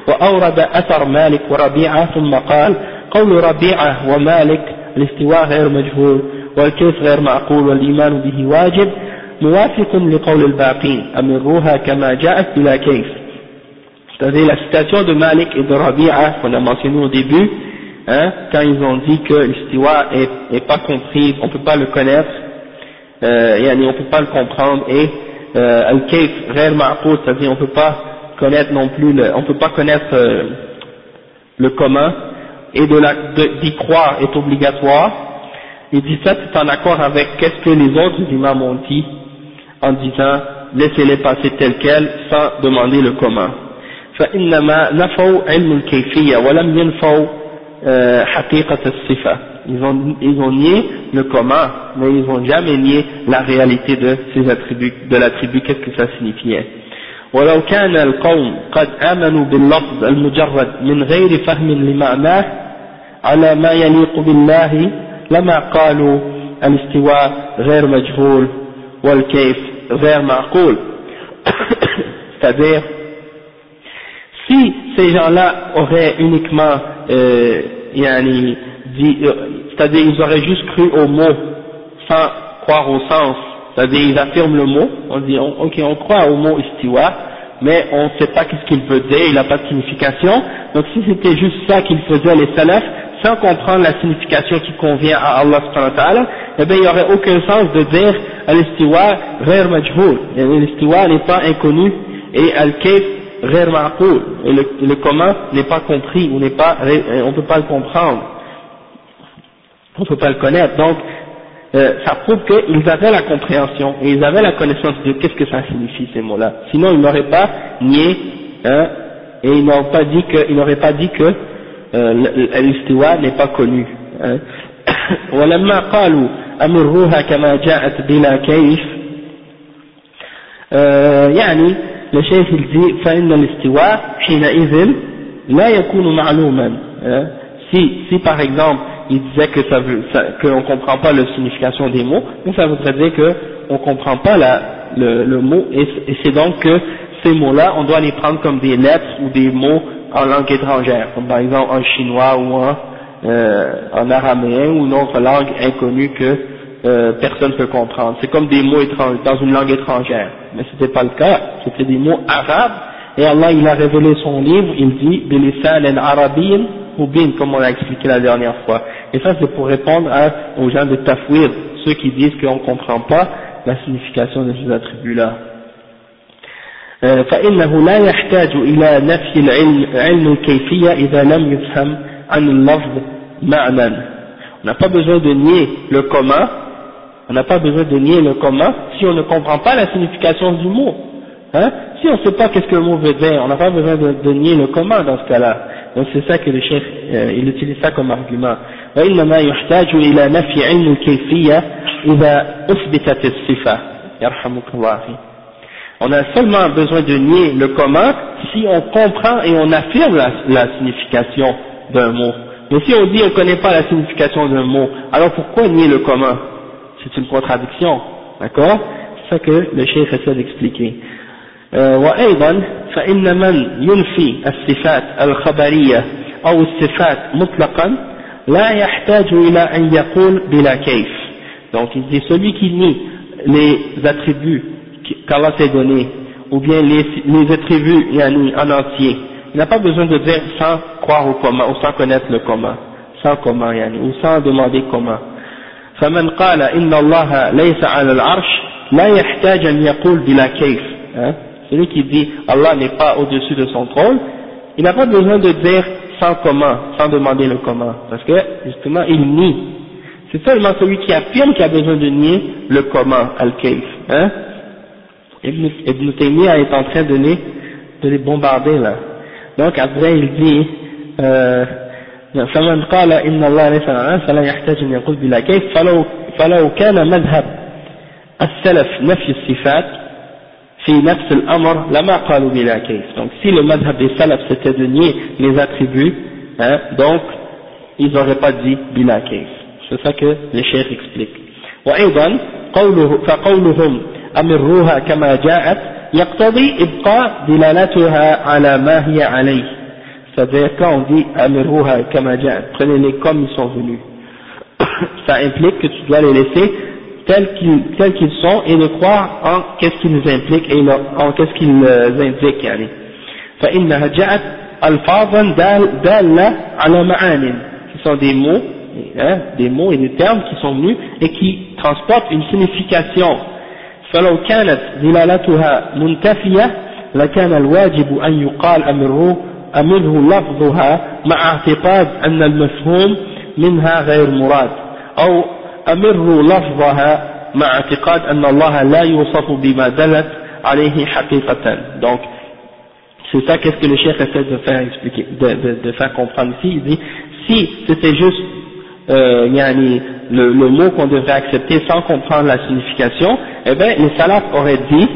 وأورد أثر مالك وربيعة ثم قال قول ربيعة ومالك الاستواء غير مجهول والكيف غير معقول والإيمان به واجب موافق لقول الباقين أمروها كما جاءت بلا كيف c'est-à-dire la citation de Malik et de Rabi'a qu'on a mentionné au début hein, quand ils ont dit que l'istiwa est, est pas compris, on peut pas le connaître euh, et on peut pas le comprendre et euh, al-kayf غير معقول c'est-à-dire on peut pas connaître non plus le, on peut pas connaître euh, le commun et d'y croire est obligatoire, il dit ça c'est en accord avec qu'est-ce que les autres imams ont dit en disant laissez-les passer tel quel sans demander le commun. فإنما نفوا علم الكيفية ولم ينفوا حقيقة الصفة ils ont, ils ont nié le commun mais ils n'ont jamais nié la réalité de ces attributs de l'attribut qu'est-ce que ça signifiait ولو كان القوم قد آمنوا باللفظ المجرد من غير فهم لمعناه على ما يليق بالله لما قالوا الاستواء غير مجهول والكيف غير معقول c'est-à-dire si ces gens-là auraient uniquement euh, yani, dit, euh, c'est-à-dire ils auraient juste cru au mot sans croire au sens c'est-à-dire ils affirment le mot on dit ok on croit au mot istiwa mais on ne sait pas qu'est-ce qu'il veut dire il n'a pas de signification donc si c'était juste ça qu'ils faisaient les salafs sans comprendre la signification qui convient à Allah subhanahu eh bien il n'y aurait aucun sens de dire al-istiwa ghair majhoul, l'istiwa n'est pas inconnu et al-kayf ghair ma'qoul, le, le comment n'est pas compris, ou n'est pas, on ne peut pas le comprendre, on ne peut pas le connaître, donc euh, ça prouve qu'ils avaient la compréhension et ils avaient la connaissance de qu'est-ce que ça signifie ces mots-là. Sinon ils n'auraient pas nié hein, et ils n'auraient pas dit que, ils n'auraient pas dit que الاستواء n'est pas connu ولما قالوا أمروها كما جاءت بلا كيف يعني الشيخ الجي فإن الاستواء حينئذ لا يكون معلوما si, si par exemple il disait que ça veut, qu'on ne comprend pas la signification des mots, mais ça voudrait dire qu'on ne comprend pas la, le, le mot, et, et c'est donc que ces mots-là, on doit les prendre comme des lettres ou des mots en langue étrangère, comme par exemple en chinois ou en, euh, en araméen ou une autre langue inconnue que euh, personne ne peut comprendre. C'est comme des mots étrangers, dans une langue étrangère. Mais ce n'était pas le cas, c'était des mots arabes, et Allah il a révélé son livre, il dit « Bilisan en ou bin » comme on l'a expliqué la dernière fois. Et ça c'est pour répondre aux gens de Tafwir, ceux qui disent qu'on ne comprend pas la signification de ces attributs-là. فإنه لا يحتاج إلى نفي العلم علم الكيفية إذا لم يفهم عن اللفظ معنى on n'a pas besoin de nier le commun on n'a pas besoin de nier le commun si on ne comprend pas la signification du mot hein si on ne sait pas qu'est-ce que le mot veut dire on n'a pas besoin de, de, nier le commun dans ce cas-là donc c'est ça que le chef euh, il utilise ça comme argument وإنما يحتاج إلى نفي علم الكيفية إذا أثبتت الصفة يرحمك الله on a seulement besoin de nier le commun si on comprend et on affirme la, signification d'un mot. Mais si on dit on ne connaît pas la signification d'un mot, alors pourquoi nier le commun C'est une contradiction, d'accord C'est ça que le chef essaie d'expliquer. وأيضا فإن من ينفي الصفات الخبرية أو الصفات مطلقا لا يحتاج إلى أن يقول بلا كيف donc il dit celui qui nie les attributs qu'Allah s'est donné, ou bien les, les attributs en entier, il n'a pas besoin de dire sans croire au commun, ou sans connaître le commun, sans commun, yani, ou sans demander comment. فمن قال إن الله ليس على العرش لا يحتاج أن يقول بلا كيف hein? celui qui dit Allah n'est pas au-dessus de son trône il n'a pas besoin de dire sans comment sans demander le comment parce que justement il nie c'est seulement celui qui affirme qui a besoin de nier le comment al-kayf hein? Ibn, Ibn Taymiyyah est en train de les, de les bombarder là. Donc après il dit, euh, فمن قال إن الله ليس على فلا يحتاج أن يقول بلا كيف فلو, فلو كان مذهب السلف نفي الصفات في نفس الأمر لما قالوا بلا كيف donc si le madhab des salaf c'était de nier les attributs hein, donc ils n'auraient pas dit bila كيف c'est ça que les chefs expliquent وأيضا قوله فقولهم أمروها كما جاءت يقتضي إبقاء دلالتها على ما هي عليه c'est-à-dire quand on dit Amiruha kama prenez-les comme ils sont venus ça implique que tu dois les laisser tels qu'ils tels qu'ils sont et de croire en qu'est-ce qu'ils impliquent et en qu'est-ce qu'ils indiquent يعني فإنها جاءت ألفاظا دالة على معان qui sont des mots hein, des mots et des termes qui sont venus et qui transportent une signification فلو كانت دلالتها منتفية لكان الواجب أن يقال أمره أمره لفظها مع اعتقاد أن المفهوم منها غير مراد أو أمره لفظها مع اعتقاد أن الله لا يوصف بما دلت عليه حقيقة. Donc c'est ça qu'est-ce que le chef essaie de faire expliquer de, de, de faire comprendre. Ici il dit si c'était juste euh, yani, le, le mot qu'on devrait accepter sans comprendre la signification eh bien les salafs auraient dit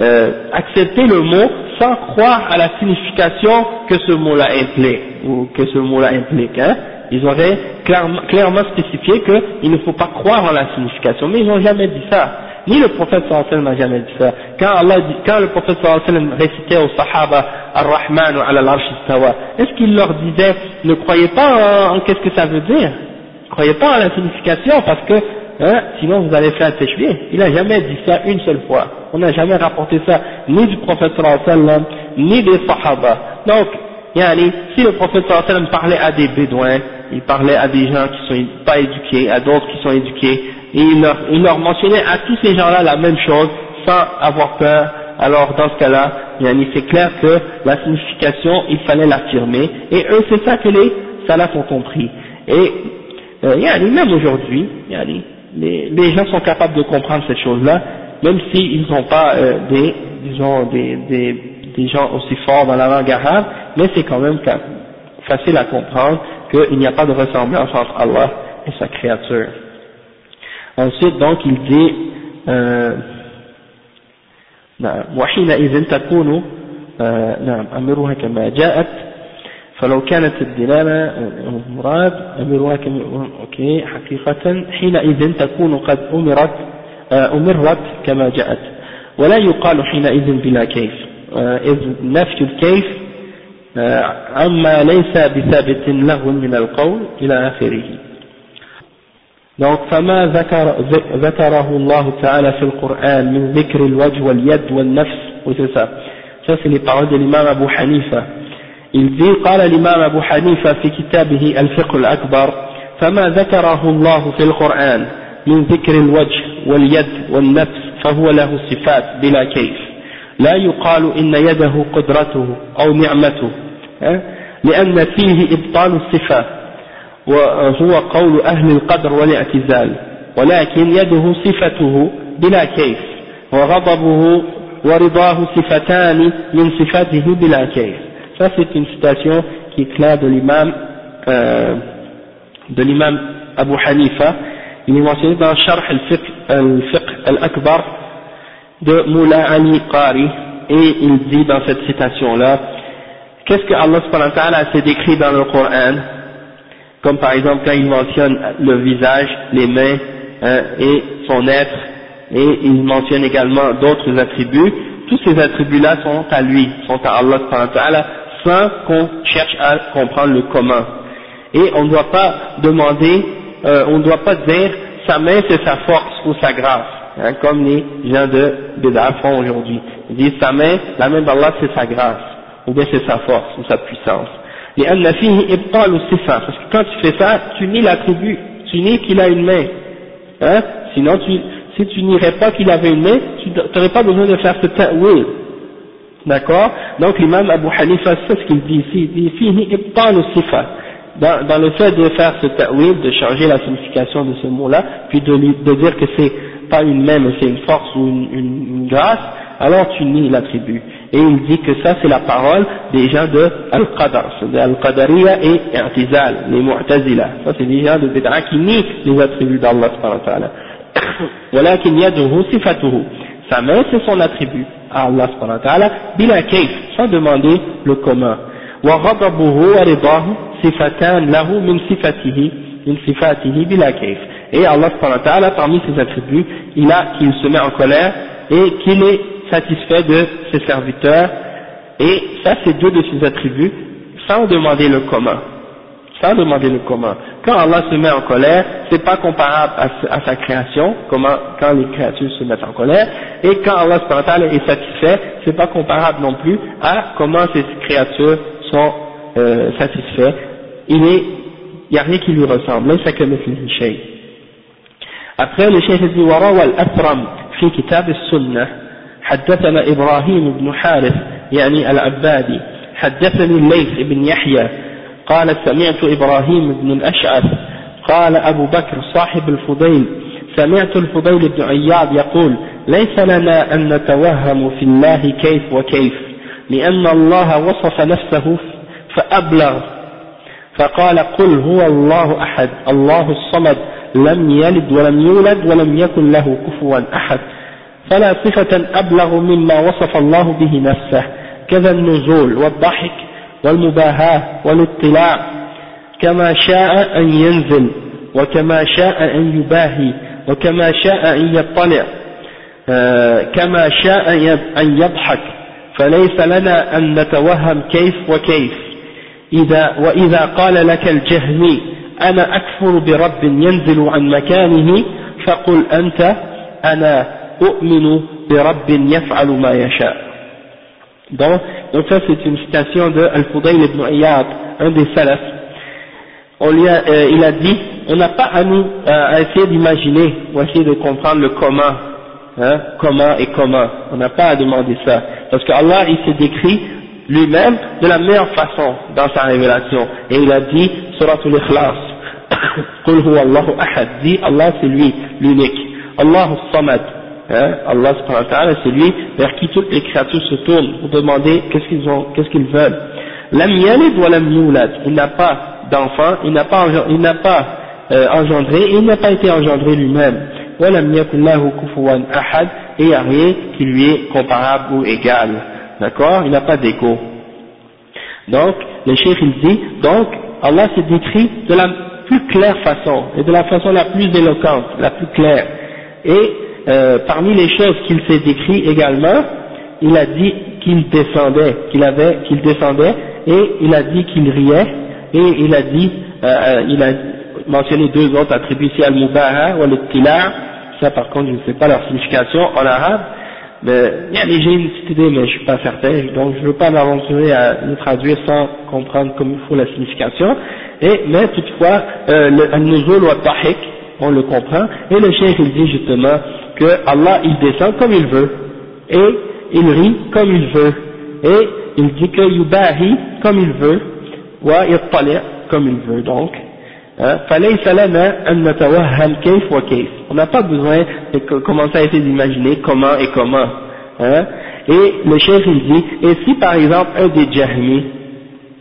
euh, accepter le mot sans croire à la signification que ce mot-là implique, ou que ce mot-là implique, hein. Ils auraient clairement, clairement spécifié qu'il ne faut pas croire en la signification, mais ils n'ont jamais dit ça. Ni le prophète sallallahu n'a jamais dit ça. Quand, le prophète sallallahu récitait aux sahaba Ar-Rahman ou al-Arsh est-ce qu'il leur disait ne croyez pas en, qu'est-ce que ça veut dire? Ne croyez pas en la signification parce que hein, sinon vous allez faire tashbih. Il n'a jamais dit ça une seule fois. On n'a jamais rapporté ça ni du prophète sallallahu ni des sahaba. Donc, si le prophète sallallahu parlait à des bédouins, il parlait à des gens qui sont pas éduqués, à d'autres qui sont éduqués, et il leur, il leur mentionnait à tous ces gens-là la même chose, sans avoir peur, alors dans ce cas-là, c'est clair que la signification, il fallait l'affirmer, et eux c'est ça que les salafs ont compris. Et euh, même aujourd'hui, les, les gens sont capables de comprendre cette chose-là, même s'ils n'ont pas euh, des, disons, des, des, des, gens aussi forts dans la langue arabe, mais c'est quand même facile à comprendre qu'il n'y a pas de ressemblance entre Allah et sa créature. Ensuite, donc, il dit, euh, وحينئذ تكون نعم أمرها كما جاءت فلو كانت الدلالة مراد أمرها كما أوكي حقيقة حينئذ تكون قد أمرت أمرت كما جاءت. ولا يقال حينئذ بلا كيف. إذ نفي الكيف عما ليس بثابت له من القول إلى آخره. Donc, فما ذكر ذكره الله تعالى في القرآن من ذكر الوجه واليد والنفس وسيسا ça. C'est les paroles de l'imam قال الإمام أبو حنيفة في كتابه الفقه الأكبر فما ذكره الله في القرآن من ذكر الوجه واليد والنفس فهو له صفات بلا كيف. لا يقال إن يده قدرته أو نعمته. لأن فيه إبطال الصفة وهو قول أهل القدر والاعتزال ولكن يده صفته بلا كيف وغضبه ورضاه صفتان من صفاته بلا كيف ça c'est une citation qui est claire de l'imam euh, de l'imam Abu Hanifa il est mentionné dans Sharh al-Fiqh al-Akbar de Moula Ali Qari et il dit dans cette citation là qu'est-ce que Allah subhanahu wa ta'ala s'est décrit dans le Coran comme par exemple quand il mentionne le visage, les mains hein, et son être et il mentionne également d'autres attributs tous ces attributs là sont à lui, sont à Allah sans qu'on cherche à comprendre le comment et on ne doit pas demander euh, on ne doit pas dire sa main c'est sa force ou sa grâce, hein, comme les gens de Bédard font aujourd'hui. Ils disent sa main, la main d'Allah c'est sa grâce, ou bien c'est sa force ou sa puissance. Parce que quand tu fais ça, tu nies l'attribut, tu nies qu'il a une main. Hein, sinon si tu nierais pas qu'il avait une main, tu n'aurais pas besoin de faire ce ta'wil. D'accord? Donc l'imam Abu Hanifa, c'est ce qu'il dit ici, il dit fihi ibtalu sifa dans, dans, le fait de faire ce ta'wil, de changer la signification de ce mot-là, puis de, de dire que c'est pas une main mais c'est une force ou une, une, grâce, alors tu nies l'attribut. Et il dit que ça c'est la parole des gens de Al-Qadar, c'est-à-dire Al-Qadariya et I'tizal, les Mu'tazila. Ça c'est des gens de Bid'a qui nient les attributs d'Allah subhanahu wa ta'ala. ولكن يده صفته sa main c'est son attribut à Allah subhanahu wa ta'ala bila kayf sans demander le commun وغضبه ورضاه صفتان له من صفته من صفاته bila kayf et Allah subhanahu wa ta'ala parmi ses attributs il a qu'il se met en colère et qu'il est satisfait de ses serviteurs et ça c'est deux de ses attributs sans demander le commun sans demander le commun. Quand Allah se met en colère, c'est pas comparable à, sa création, comment, quand les créatures se mettent en colère, et quand Allah est satisfait, c'est pas comparable non plus à comment ces créatures sont euh, satisfaites. Il est, il n'y a rien qui lui ressemble. Après, le chef dit, وروى الأثرم في كتاب السنة حدثنا إبراهيم بن حارث يعني العبادي. حدثني الليث بن يحيى. قال سمعت إبراهيم بن الأشعث. قال أبو بكر صاحب الفضيل سمعت الفضيل بن عياض يقول ليس لنا أن نتوهم في الله كيف وكيف لأن الله وصف نفسه فأبلغ. فقال قل هو الله أحد الله الصمد لم يلد ولم يولد ولم يكن له كفوا أحد. فلا صفة أبلغ مما وصف الله به نفسه كذا النزول والضحك والمباهاة والاطلاع كما شاء أن ينزل وكما شاء أن يباهي وكما شاء أن يطلع آه، كما شاء أن يضحك فليس لنا أن نتوهم كيف وكيف. إذا وإذا قال لك الجهمي أنا أكفر برب ينزل عن مكانه فقل أنت أنا أؤمن برب يفعل ما يشاء Donc, donc ça c'est une citation de Al-Fudayl ibn Iyad, un des salafs. On lui a, euh, il a dit, on n'a pas à nous à essayer d'imaginer ou à essayer de comprendre le comment, hein, comment et comment. On n'a pas à demander ça. Parce que Allah il s'est décrit lui-même de la meilleure façon dans sa révélation. Et il a dit, Suratul Ikhlas, Qul huwa Allahu ahad, dit Allah c'est lui, l'unique. Allahu samad, hein, Allah c'est lui vers qui toutes les créatures se tournent pour demander qu'est-ce qu'ils ont, qu'est-ce qu'ils veulent. Il n'a pas d'enfant, il n'a pas, il n'a pas euh, engendré, il n'a pas été engendré lui-même. Et il n'y a rien qui lui est comparable ou égal. D'accord? Il n'a pas d'écho. Donc, le chef il dit, donc, Allah s'est décrit de la plus claire façon, et de la façon la plus éloquente, la plus claire. Et euh, parmi les choses qu'il s'est décrit également, il a dit qu'il descendait, qu'il avait, qu'il descendait, et il a dit qu'il riait, et il a dit, euh, euh, il a mentionné deux autres attributs ici, al-mubaha ou al ça par contre je ne sais pas leur signification en arabe, mais j'ai une petite idée mais je suis pas certain, donc je ne veux pas m'aventurer à le traduire sans comprendre comme il faut la signification, et, mais toutefois, euh, le al-nuzul ou al on le comprend, et le chef il dit justement, que Allah il descend comme il veut et il rit comme il veut et il dit que yubahi comme il veut wa yattali' comme il veut donc hein. on n'a pas besoin de commencer à essayer d'imaginer comment et comment hein. et le chef il dit et si par exemple un des jahmis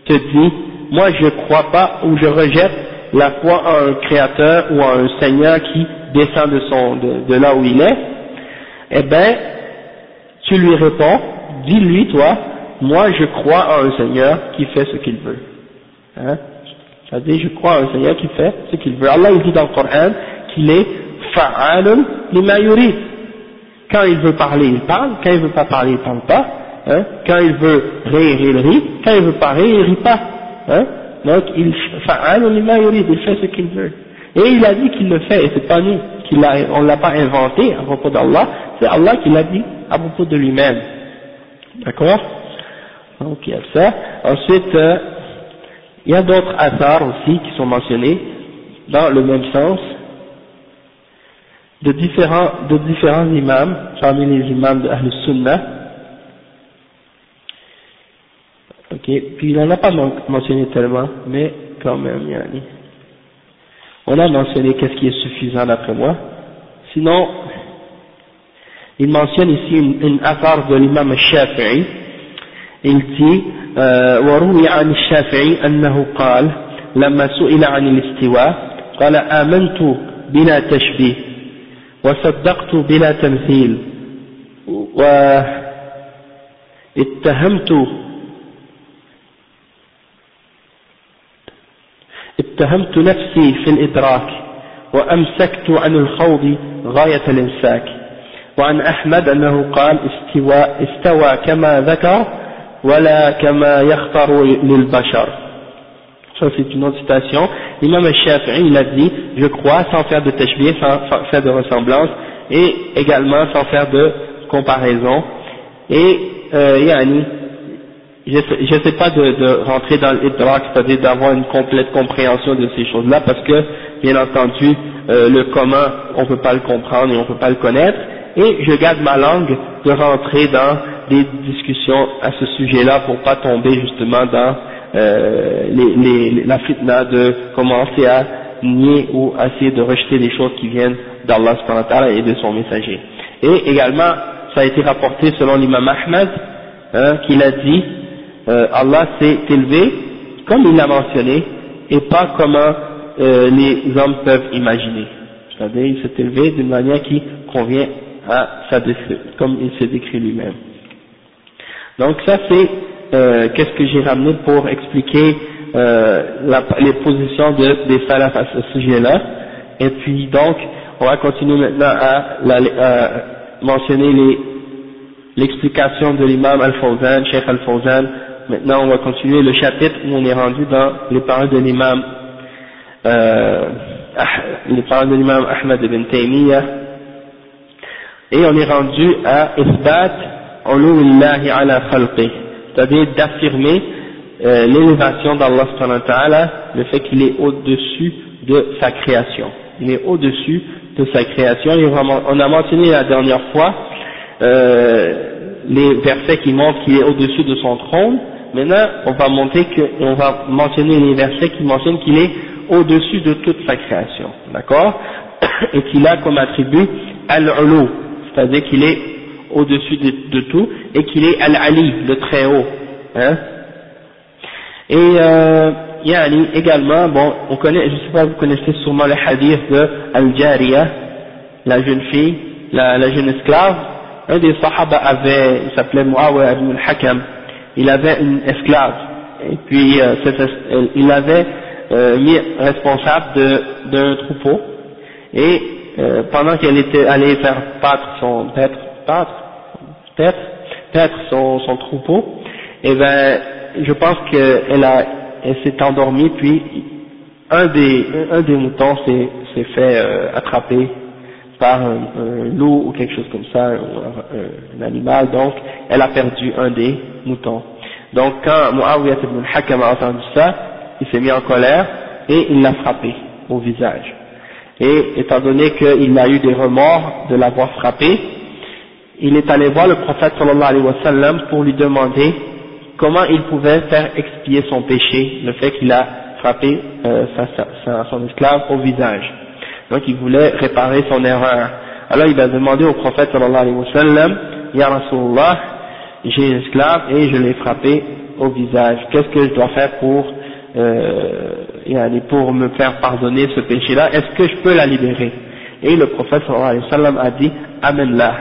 te dit moi je crois pas ou je rejette la foi en un créateur ou en un seigneur qui descend de, de, là où il est, eh bien, tu lui réponds, dis-lui toi, moi je crois en un Seigneur qui fait ce qu'il veut. Hein? C'est-à-dire, je crois en un Seigneur qui fait ce qu'il veut. Allah dit dans le Coran qu'il est fa'alun lima yurid. Quand il veut parler, il parle, quand il veut pas parler, il parle pas. Hein? Quand il veut rire, il rit, quand il veut pas rire, il rit pas. Hein? Donc, il il fait ce qu'il veut. Et il a dit qu'il le fait, et c'est pas nous, qu'il a, on l'a pas inventé à propos d'Allah, c'est Allah qui l'a dit à propos de lui-même. D'accord? Donc il y a ça. Ensuite, euh, il y a d'autres hasards aussi qui sont mentionnés dans le même sens de différents, de différents imams, parmi les imams de Ahl Sunnah. Ok, puis il n'en a pas mentionné tellement, mais quand même, il y a on a mentionné qu'est-ce qui est suffisant d'après moi. Sinon, il mentionne ici une, une affaire de l'imam Shafi'i, il dit وروي عن الشافعي أنه قال لما سئل عن الاستواء قال آمنت بلا تشبيه وصدقت بلا تمثيل واتهمت اتهمت نفسي في الإدراك وأمسكت عن الخوض غاية الإمساك وعن أحمد أنه قال استوى, استوى كما ذكر ولا كما يخطر للبشر ça c'est une autre citation l'imam al-Shafi'i il a dit je crois sans faire de tashbih sans faire de ressemblance et également sans faire de comparaison et euh, yani, je ne sais pas de, de, rentrer dans l'idrak, c'est-à-dire d'avoir une complète compréhension de ces choses-là, parce que, bien entendu, euh, le commun, on ne peut pas le comprendre et on ne peut pas le connaître, et je garde ma langue de rentrer dans des discussions à ce sujet-là pour pas tomber justement dans euh, les, les, la fitna de commencer à nier ou essayer de rejeter des choses qui viennent d'Allah et de son messager. Et également, ça a été rapporté selon l'imam Ahmed, hein, qu'il a dit euh, Allah s'est élevé comme il l'a mentionné et pas comme euh, les hommes peuvent imaginer. C'est-à-dire il s'est élevé d'une manière qui convient à sa comme il s'est décrit lui-même. Donc ça c'est euh, qu'est-ce que j'ai ramené pour expliquer euh, la, les positions de, des salafs à ce sujet-là. Et puis donc on va continuer maintenant à, à mentionner l'explication de l'imam Al-Fawzan, Cheikh Al-Fawzan, Maintenant, on va continuer le chapitre où on est rendu dans les paroles de l'imam, euh, les de l'imam Ahmad ibn Taymiyyah. Et on est rendu à Isbat uluwillahi ala khalqi, c'est-à-dire d'affirmer euh, l'élévation d'Allah le fait qu'il est au-dessus de sa création. Il est au-dessus de sa création. On a mentionné la dernière fois euh, les versets qui montrent qu'il est au-dessus de son trône, Maintenant, on va monter que, on va mentionner les versets qui mentionnent qu'il est au-dessus de toute sa création, d'accord Et qu'il a comme attribut al-ulu, c'est-à-dire qu'il est au-dessus de, tout, et qu'il est al-ali, le très haut, hein. Et euh, yani, également, bon, on connaît, je sais pas, vous connaissez sûrement le hadith de Al-Jariya, la jeune fille, la, la jeune esclave, un des sahaba avait, il s'appelait Muawiyah ibn al-Hakam, il avait une esclave, et puis euh, il avait euh, mis responsable d'un troupeau, et euh, pendant qu'elle était allée faire paître son son, troupeau, et eh ben je pense qu'elle a elle s'est endormie, puis un des un des moutons s'est fait attraper par un, loup ou quelque chose comme ça, un, animal, donc elle a perdu un des moutons. Donc quand Muawiyah ibn al-Hakam a entendu ça, il s'est mis en colère et il l'a frappé au visage. Et étant donné qu'il a eu des remords de l'avoir frappé, il est allé voir le prophète sallallahu alayhi wa sallam pour lui demander comment il pouvait faire expier son péché, le fait qu'il a frappé euh, son esclave au visage donc il voulait réparer son erreur. Alors il a demandé au prophète sallallahu alayhi wa sallam, Ya j'ai un esclave et je l'ai frappé au visage, qu'est-ce que je dois faire pour, euh, pour me faire pardonner ce péché-là, est-ce que je peux la libérer? Et le prophète sallallahu alayhi wa sallam a dit, amène-la.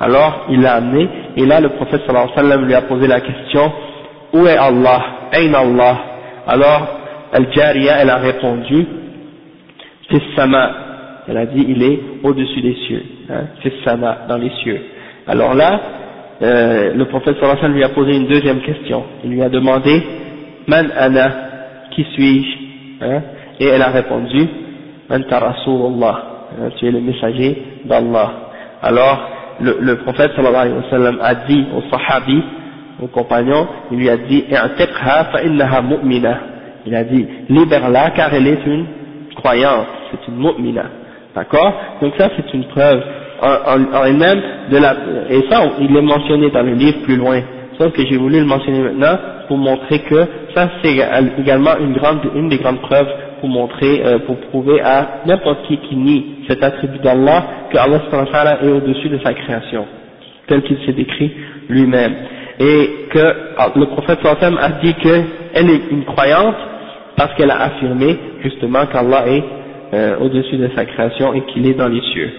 Alors il l'a amené, et là le prophète sallallahu alayhi wa sallam lui a posé la question, où est Allah? Ayn Allah? Alors Al-Jariya, elle a répondu, sama, elle a dit il est au-dessus des cieux, hein, sama, dans les cieux. Alors là, euh, le prophète sallallahu lui a posé une deuxième question, il lui a demandé, man ana, qui suis-je? Hein, Et elle a répondu, anta rasulullah, hein, tu es le messager d'Allah. Alors, le, le prophète sallallahu alayhi wa sallam a dit au sahabi, au compagnon, il lui a dit. Il a dit, libère-la car elle est une croyance, c'est une mu'mina. D'accord? Donc ça c'est une preuve en, elle-même de la... Et ça il est mentionné dans le livre plus loin. Sauf que j'ai voulu le mentionner maintenant pour montrer que ça c'est également une, grande, une des grandes preuves pour montrer, euh, pour prouver à n'importe qui qui nie cet attribut d'Allah que Allah est au-dessus de sa création, tel qu'il s'est décrit lui-même. et que ah, le prophète sallam a dit qu'elle est une croyante parce qu'elle a affirmé justement qu'Allah est euh, au-dessus de sa création et qu'il est dans les cieux.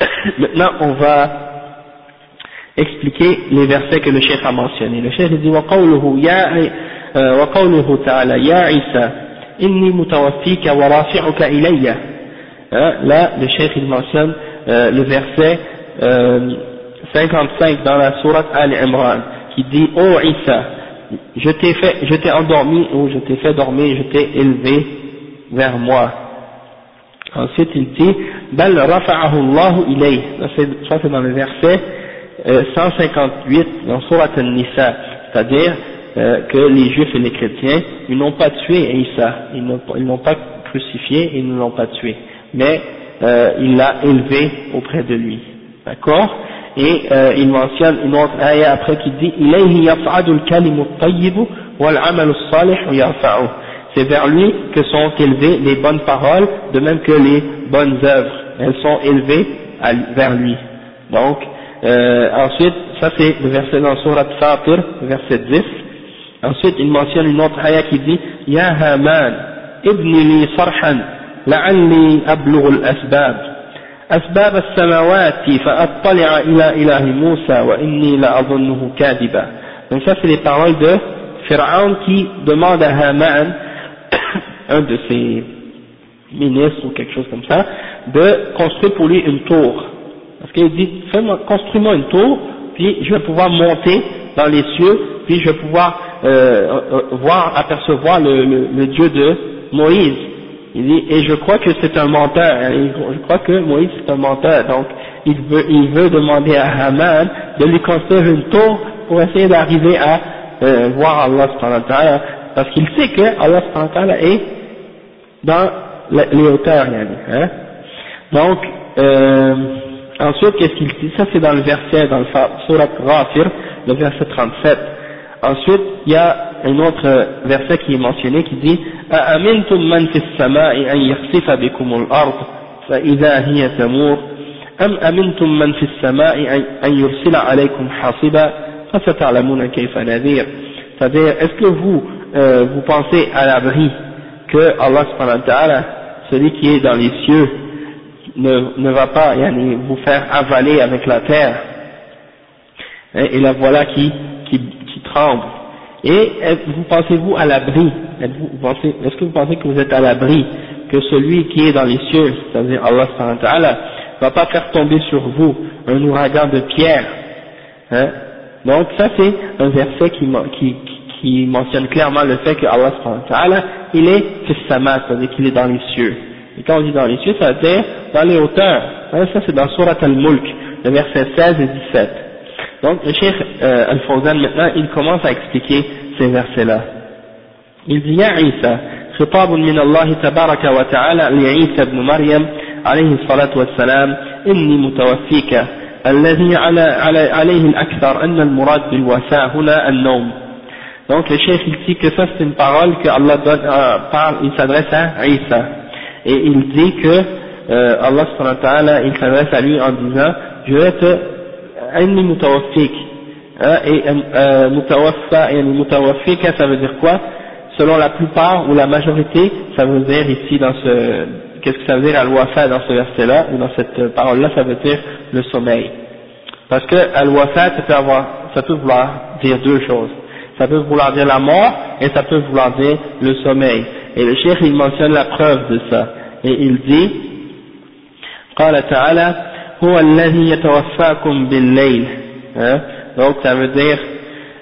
Maintenant, on va expliquer les versets que le cheikh a mentionnés. Le cheikh dit وقوله يا وقوله تعالى يا عيسى إني متوفيك ورافعك إلي Là, le cheikh il mentionne euh, le verset euh, 55 dans la sourate Al-Imran qui dit Oh Isa, je t'ai fait, je t'ai endormi ou je t'ai fait dormir, je t'ai élevé vers moi. Ensuite il dit Bal rafa'ahu Allahu ilay. Ça c'est dans le verset 158 euh, dans Surat Al-Nisa, c'est-à-dire euh, que les juifs et les chrétiens, ils n'ont pas tué Isa, ils n'ont pas crucifié, ils ne l'ont pas tué, mais euh, il l'a élevé auprès de lui. D'accord? et euh, il mentionne une autre ayah après qui dit c'est vers lui que sont élevées les bonnes paroles de même que les bonnes œuvres. Elles sont élevées vers lui. Donc euh, ensuite ça c'est le verset dans surat Fatir verset 10 ensuite il mentionne une autre ayah qui dit ya haman ibni li sarhan la'alli ablughu al-asbab أسباب السماوات فأطلع إلى إله موسى وإني لأظنه كاذبا. Donc ça c'est les paroles de Pharaon qui demande à Haman, un de ses ministres ou quelque chose comme ça, de construire pour lui une tour. Parce qu'il dit, construis-moi une tour, puis je vais pouvoir monter dans les cieux, puis je vais pouvoir euh, euh, voir, apercevoir le, le, le, Dieu de Moïse. Il dit, et je crois que c'est un menteur, je crois que Moïse c'est un menteur, donc il veut, il veut demander à Haman de lui construire une tour pour essayer d'arriver à euh, voir Allah parce qu'il sait que Allah est dans les hauteurs, hein. Donc, euh, Ensuite, qu'est-ce qu'il dit? Ça, c'est dans le verset, dans le surat Ghafir, le verset 37. Ensuite, il y a un autre verset qui est mentionné qui dit أأمنتم من في السماء أن يخسف بكم الأرض فإذا هي تمور أم أمنتم من في السماء أن يرسل عليكم حاصبا فستعلمون كيف نذير C'est-à-dire, est-ce que vous, euh, vous pensez à l'abri que Allah subhanahu wa ta'ala, celui qui est dans les cieux, ne, ne va pas yani, vous faire avaler avec la terre, hein, et la voilà qui, qui, qui et vous pensez-vous à l'abri? Est-ce que vous pensez que vous êtes à l'abri que celui qui est dans les cieux, c'est-à-dire Allah va pas faire tomber sur vous un ouragan de pierre? Hein? Donc ça c'est un verset qui mentionne clairement le fait que Allah il est fissama, c'est-à-dire qu'il est dans les cieux. Et quand on dit dans les cieux, ça veut dire dans les hauteurs. Hein, ça c'est dans Surat al-Mulk, le verset 16 et 17. Donc le Cheikh euh, Al-Fawzan maintenant, il commence à expliquer ces versets-là. Il dit, Ya Isa, خطاب من الله تبارك وتعالى لعيسى بن مريم عليه الصلاة والسلام إني متوفيك الذي على, على عليه الأكثر أن المراد بالوفاء هنا النوم donc le chef il dit que ça c'est une parole que Allah donne, euh, parle, il s'adresse à Isa et il dit que euh, Allah subhanahu wa ta'ala, il s'adresse à lui en disant, je vais te, anni mutawaffik, hein, et euh, mutawaffa, et mutawaffika, ça veut dire quoi Selon la plupart ou la majorité, ça veut dire ici dans ce, qu'est-ce que ça veut dire al-wafa dans ce verset-là, ou dans cette parole-là, ça veut dire le sommeil. Parce que al-wafa, ça peut avoir, ça peut vouloir dire deux choses. Ça peut vouloir dire la mort, et ça peut vouloir dire le sommeil. Et le cheikh, il mentionne la preuve de ça. Et il dit, قال تعالى هو الذي يتوفاكم بالليل hein? donc ça veut dire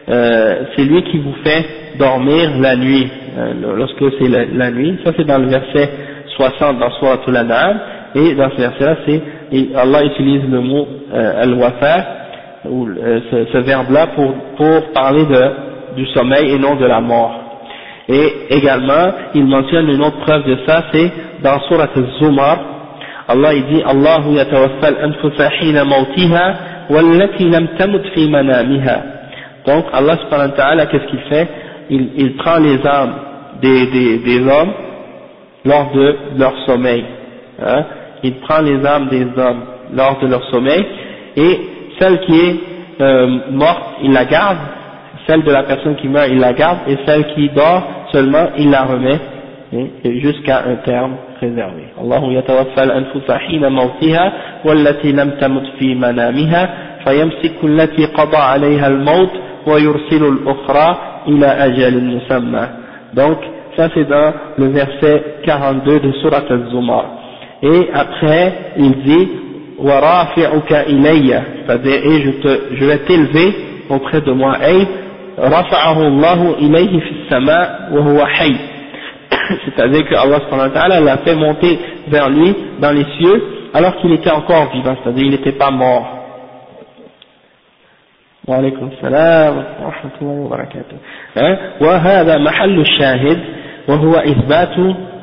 euh, c'est lui qui vous fait dormir la nuit hein, lorsque c'est la, la, nuit ça c'est dans le verset 60 dans Surah Al-An'am et dans ce verset là c'est Allah utilise le mot euh, al-wafa ou euh, ce, ce verbe là pour, pour parler de, du sommeil et non de la mort et également il mentionne une autre preuve de ça c'est dans Surah Al-Zumar Allah il dit Allahu yatawaffa al-anfusa hina mawtiha wallati lam tamut fi manamiha. Donc Allah subhanahu wa ta'ala qu'est-ce qu'il fait? Il, prend les âmes des hommes lors de leur sommeil. Hein? Il prend les âmes des hommes lors de leur sommeil et celle qui est euh, morte, il la garde, celle de la personne qui meurt, il la garde, et celle qui dort seulement, il la remet hein, jusqu'à un terme préserver. Allahu yatawaffa al-anfusa hina mawtiha wallati lam tamut fi manamiha fayamsiku allati qada 'alayha al-maut wa yursilu al-ukhra ila ajalin musamma. Donc ça c'est dans le verset 42 de sourate Az-Zumar. Et après, il dit وَرَافِعُكَ إِلَيَّ C'est-à-dire, je, te, je vais t'élever auprès de moi. Et رَفَعَهُ اللَّهُ إِلَيْهِ فِي السَّمَاءِ وَهُوَ حَيٍّ c'est-à-dire que Allah l'a fait monter vers lui dans les cieux alors qu'il était encore vivant, c'est-à-dire qu'il n'était pas mort. وعليكم السلام ورحمة الله وبركاته وهذا محل الشاهد وهو إثبات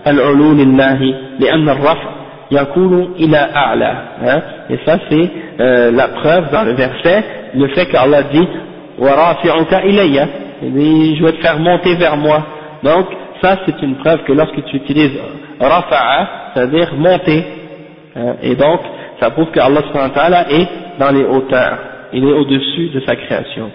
العلو لله لأن الرفع يكون إلى أعلى et ça c'est euh, la preuve dans le verset le fait qu'Allah dit وَرَافِعُكَ إِلَيَّ je vais te faire monter vers moi donc ça c'est une preuve que lorsque tu utilises rafa'a, c'est-à-dire monter, hein, et donc ça prouve que Allah est dans les hauteurs, il est au-dessus de sa création.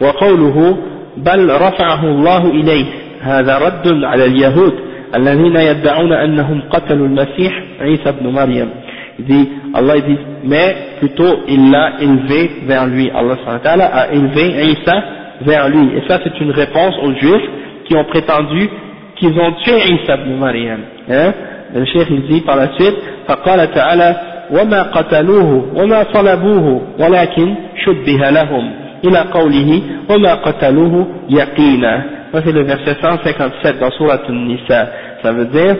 وقوله بل رفعه الله إليه هذا رد على اليهود الذين يدعون أنهم قتلوا المسيح عيسى بن مريم dit, Allah dit, mais plutôt il l'a élevé vers lui, Allah a élevé Isa vers lui, et ça c'est une réponse aux juifs qui ont prétendu qu'ils ont tué Isa ibn Maryam. Hein? Le cheikh il dit par la suite, فقال تعالى وما قتلوه وما صلبوه ولكن شبه لهم إلى قوله وما قتلوه يقينا. Ça c'est le verset 157 dans Surat An-Nisa. Ça veut dire,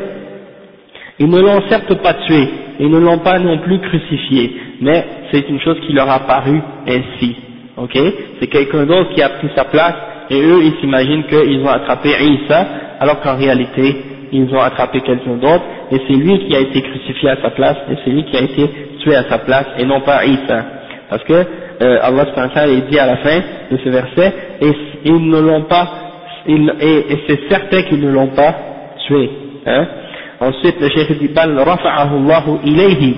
ils ne l'ont certes pas tué, ils ne l'ont pas non plus crucifié, mais c'est une chose qui leur a paru ainsi. Ok C'est quelqu'un d'autre qui a pris sa place et eux ils s'imaginent qu'ils ont attrapé Isa alors qu'en réalité ils ont attrapé quelqu'un d'autre. Et c'est lui qui a été crucifié à sa place et c'est lui qui a été tué à sa place et non pas Isa. Parce que euh, Allah est dit à la fin de ce verset et ils ne l'ont pas et, c'est certain qu'ils ne l'ont pas tué hein. ensuite le cheikh dit bal rafa'ahu ilayhi.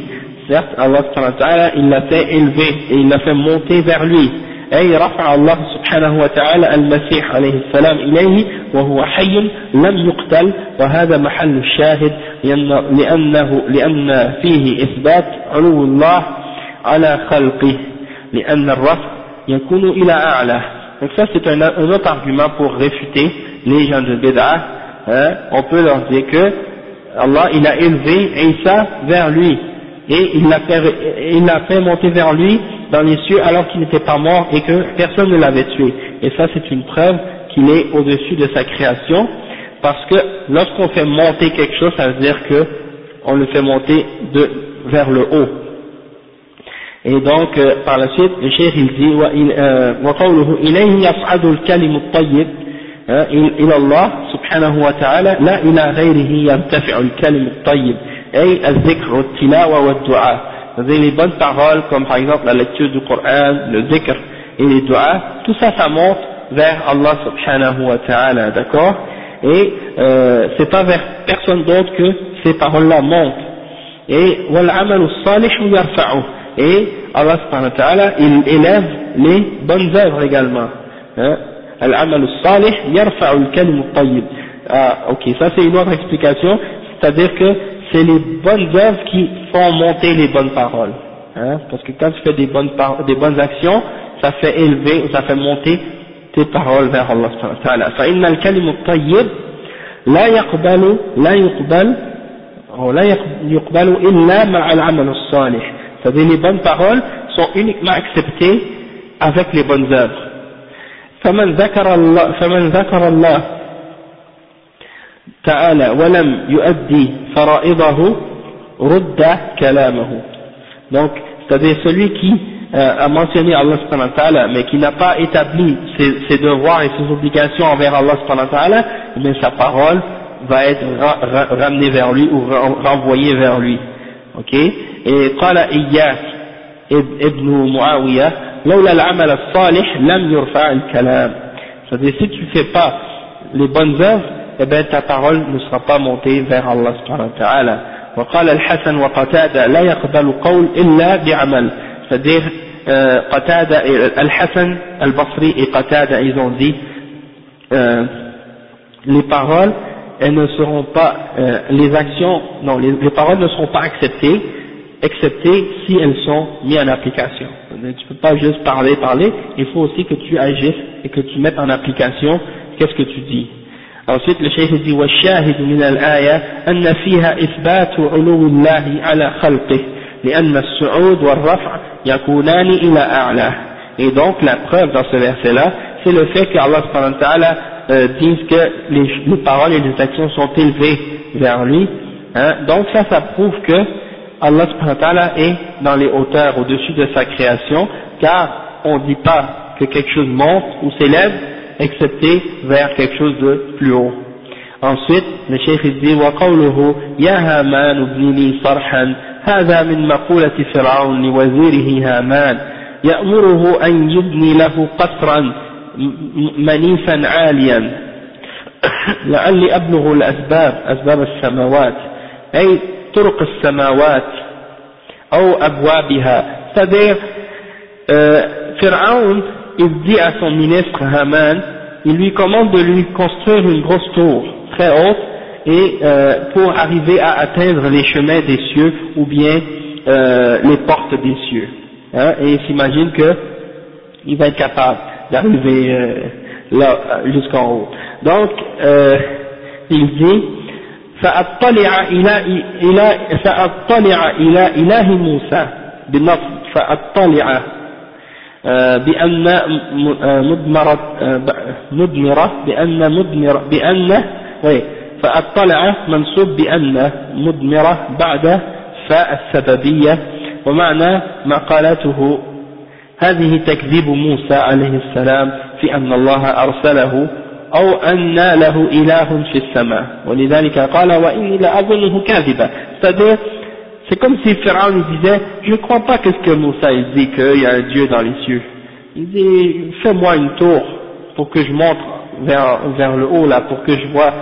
Certes Allah il l'a fait élever et il l'a fait monter vers lui أي رفع الله سبحانه وتعالى المسيح عليه السلام إليه وهو حي لم يقتل وهذا محل الشاهد لأنه لأن فيه إثبات علو الله على خلقه لأن الرفع يكون إلى أعلى. Donc ça c'est un, un autre argument pour réfuter les gens de Bid'ah hein, on peut leur dire que Allah il a élevé Isa vers lui. et il l'a fait, il l'a fait monter vers lui dans les cieux alors qu'il n'était pas mort et que personne ne l'avait tué. Et ça c'est une preuve qu'il est au-dessus de sa création, parce que lorsqu'on fait monter quelque chose, ça veut dire que on le fait monter de, vers le haut. Et donc, euh, par la suite, le cheikh il dit, وقوله إليه يصعد الكلم الطيب إلى الله سبحانه وتعالى لا إلى غيره يرتفع الكلم الطيب أي الذكر والتلاوة والدعاء c'est-à-dire les bonnes paroles, comme par exemple la lecture du Coran, le dhikr et les du'as, tout ça, ça monte vers Allah subhanahu wa ta'ala, d'accord Et euh, c'est pas vers personne d'autre que ces paroles-là montent. Et وَالْعَمَلُ الصَّالِحُ يَرْفَعُهُ Et Allah subhanahu wa ta'ala, il élève les bonnes œuvres également. Hein العمل الصالح يرفع الكلم الطيب. Ah, ok, ça c'est une autre explication, c'est-à-dire que c'est les bonnes œuvres qui font monter les bonnes paroles. Hein, parce que quand tu fais des bonnes, des bonnes actions, ça fait élever, ça fait monter tes paroles vers Allah subhanahu wa ta'ala. فإن الكلم الطيب لا يقبل لا يقبل أو لا يقبل إلا مع العمل الصالح. C'est-à-dire les bonnes paroles sont uniquement acceptées avec les bonnes œuvres. فمن ذكر الله فمن ذكر الله تعالى ولم يؤدي فرائضه رد كلامه donc c'est-à-dire celui qui euh, a mentionné Allah subhanahu wa ta'ala mais qui n'a pas établi ses, ses, devoirs et ses obligations envers Allah subhanahu wa ta'ala mais sa parole va être ra ra ramenée vers lui ou renvoyée vers lui ok et قال إياس ابن معاوية لولا العمل الصالح لم يرفع الكلام c'est-à-dire si tu fais pas les bonnes œuvres eh bien ta parole ne sera pas montée vers Allah subhanahu wa ta'ala وقال الحسن وقتادة لا يقبل قول إلا بعمل c'est-à-dire euh, Qatada et Al-Hassan Al-Basri et Qatada ils ont dit euh, les paroles elles ne seront pas euh, les actions non les, les, paroles ne seront pas acceptées excepté si elles sont mises en application tu ne peux pas juste parler parler il faut aussi que tu agisses et que tu mettes en application qu'est-ce que tu dis ensuite le cheikh dit والشاهد من الآية أن فيها إثبات علو الله على خلقه لأن السعود والرفع يكونان إلى أعلى et donc la preuve dans ce verset là c'est le fait qu'Allah subhanahu wa ta'ala euh, dise que les, les, paroles et les actions sont élevées vers lui hein. donc ça ça prouve que Allah subhanahu wa ta'ala est dans les hauteurs au-dessus de sa création car on ne dit pas que quelque chose monte ou s'élève excepté vers quelque chose de plus haut. Ensuite le cheikh dit وقوله يا هامان ابن لي صرحا هذا من مقولة فرعون لوزيره هامان. يأمره أن يبني له قصرا منيفا عاليا. لعلي أبلغ الأسباب أسباب السماوات. أي طرق السماوات أو أبوابها. C'est-à-dire euh, Pharaon il dit à son ministre Haman il lui commande de lui construire une grosse tour très haute et euh, pour arriver à atteindre les chemins des cieux ou bien euh, les portes des cieux. Hein, et il s'imagine que il va être capable d'arriver euh, là jusqu'en haut. Donc euh, il dit فأطلع إلى إلى فأطلع إلى إله موسى بالنص فأطلع بأن مدمرة مدمرة بأن مدمرة بأن فأطلع منصوب بأن مدمرة بعد فاء السببية ومعنى مقالته. هذه تكذيب موسى عليه السلام في أن الله أرسله أو أن له إله في السماء. ولذلك قال وإني لأظنه كاذبا. c'est-à-dire c'est comme si Pharaon disait je ne crois pas qu'est-ce que Moussa il dit qu'il y a un Dieu dans les cieux il dit fais-moi une tour pour que je montre vers, vers le haut là pour que je vois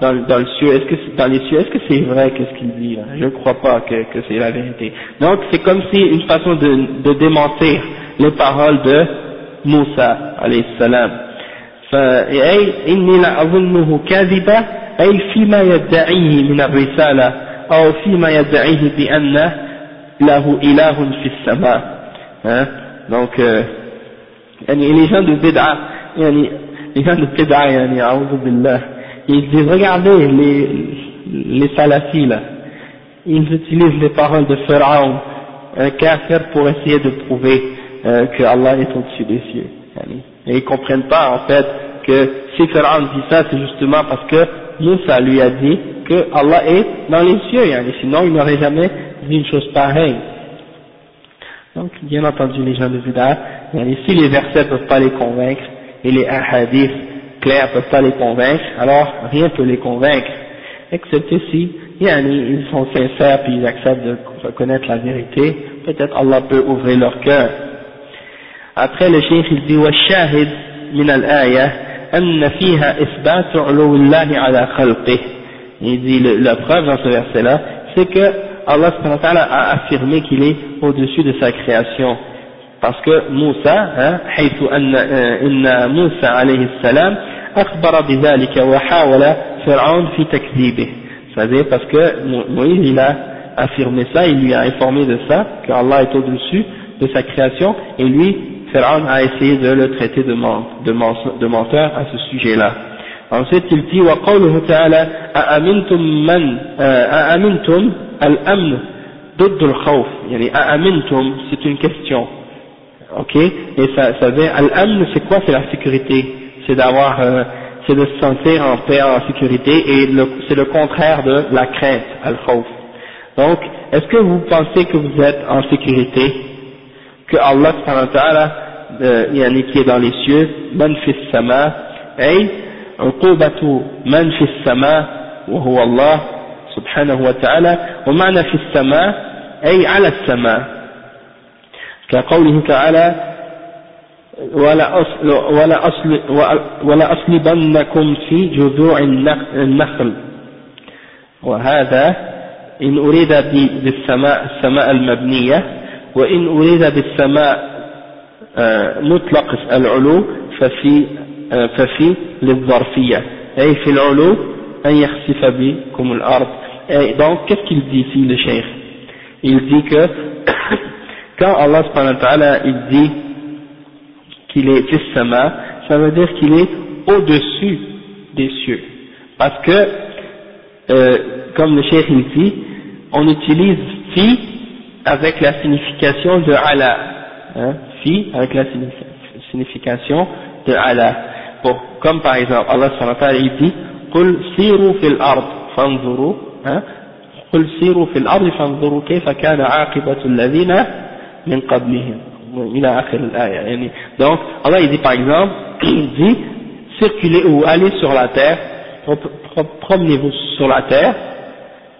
dans, dans le ciel, est-ce que dans les cieux, est-ce que c'est vrai qu'est-ce qu'il dit là Je ne crois pas que, que c'est la vérité. Donc c'est comme si une façon de, de démentir les paroles de Moussa alayhi salam. فأي إني لأظنه كاذبا أي فيما يدعيه من الرسالة أو فيما يدعيه بأن له إله في السماء hein? donc euh, يعني les gens de bid'a يعني les gens de bid'a يعني أعوذ بالله ils disent regardez les, les salafis là, ils utilisent les paroles de Pharaon, un kafir pour essayer de prouver euh, que Allah est au-dessus des cieux. Et ils comprennent pas en fait que si Pharaon dit ça, c'est justement parce que Moussa lui a dit que Allah est dans les cieux, sinon il n'aurait jamais dit une chose pareille. Donc, bien entendu, les gens de Vida, si les versets ne peuvent pas les convaincre, et les hadiths clairs ne peuvent pas les convaincre, alors rien ne peut les convaincre, excepté si ils sont sincères puis ils acceptent de reconnaître la vérité, peut-être Allah peut ouvrir leur cœur. Après le cheikh il dit والشاهد من الآية أن فيها إثبات علو الله على خلقه il dit la preuve dans ce verset là c'est que Allah a affirmé qu'il est au-dessus de sa création parce que Moussa حيث أن إن موسى عليه السلام أخبر بذلك وحاول فرعون في تكذيبه c'est-à-dire parce que Moïse il a affirmé ça, il lui a informé de ça, que Allah est au-dessus de sa création, et lui, Pharaon a essayé de le traiter de, de, menteur à ce sujet-là. Ensuite, il dit, وقوله تعالى أأمنتم من أأمنتم الأمن ضد الخوف يعني أأمنتم c'est une question ok et ça, ça veut al-amn c'est quoi c'est la sécurité c'est d'avoir euh, c'est de se sentir en paix, en sécurité, et c'est le contraire de la crainte, al-khawf. Donc, est-ce que vous pensez que vous êtes en sécurité, que Allah ta'ala, euh, qui est dans les cieux, man fi sama, ay, عقوبة من في السماء وهو الله سبحانه وتعالى. ومعنى في السماء أي على السماء. كقوله تعالى ولا أصل ولا أصل في جذوع النخل. وهذا إن أريد بالسماء السماء المبنية وإن أريد بالسماء مطلق العلو ففي ففي للظرفية أي في العلو أن يخسف بكم الأرض et donc qu'est-ce qu'il dit ici le cheikh il dit que quand Allah subhanahu wa ta'ala il dit qu'il est fils sama ça veut dire qu'il est au-dessus des cieux parce que euh, comme le cheikh il dit on utilise fi avec la signification de ala hein, fi avec la signification de ala pour, comme par exemple Allah subhanahu wa ta'ala il dit قل سيروا في الأرض فانظروا قل سيروا في الأرض فانظروا كيف كان عاقبة الذين من قبلهم إلى آخر الآية يعني donc Allah il dit par exemple il dit circulez ou allez sur la terre promenez-vous sur la terre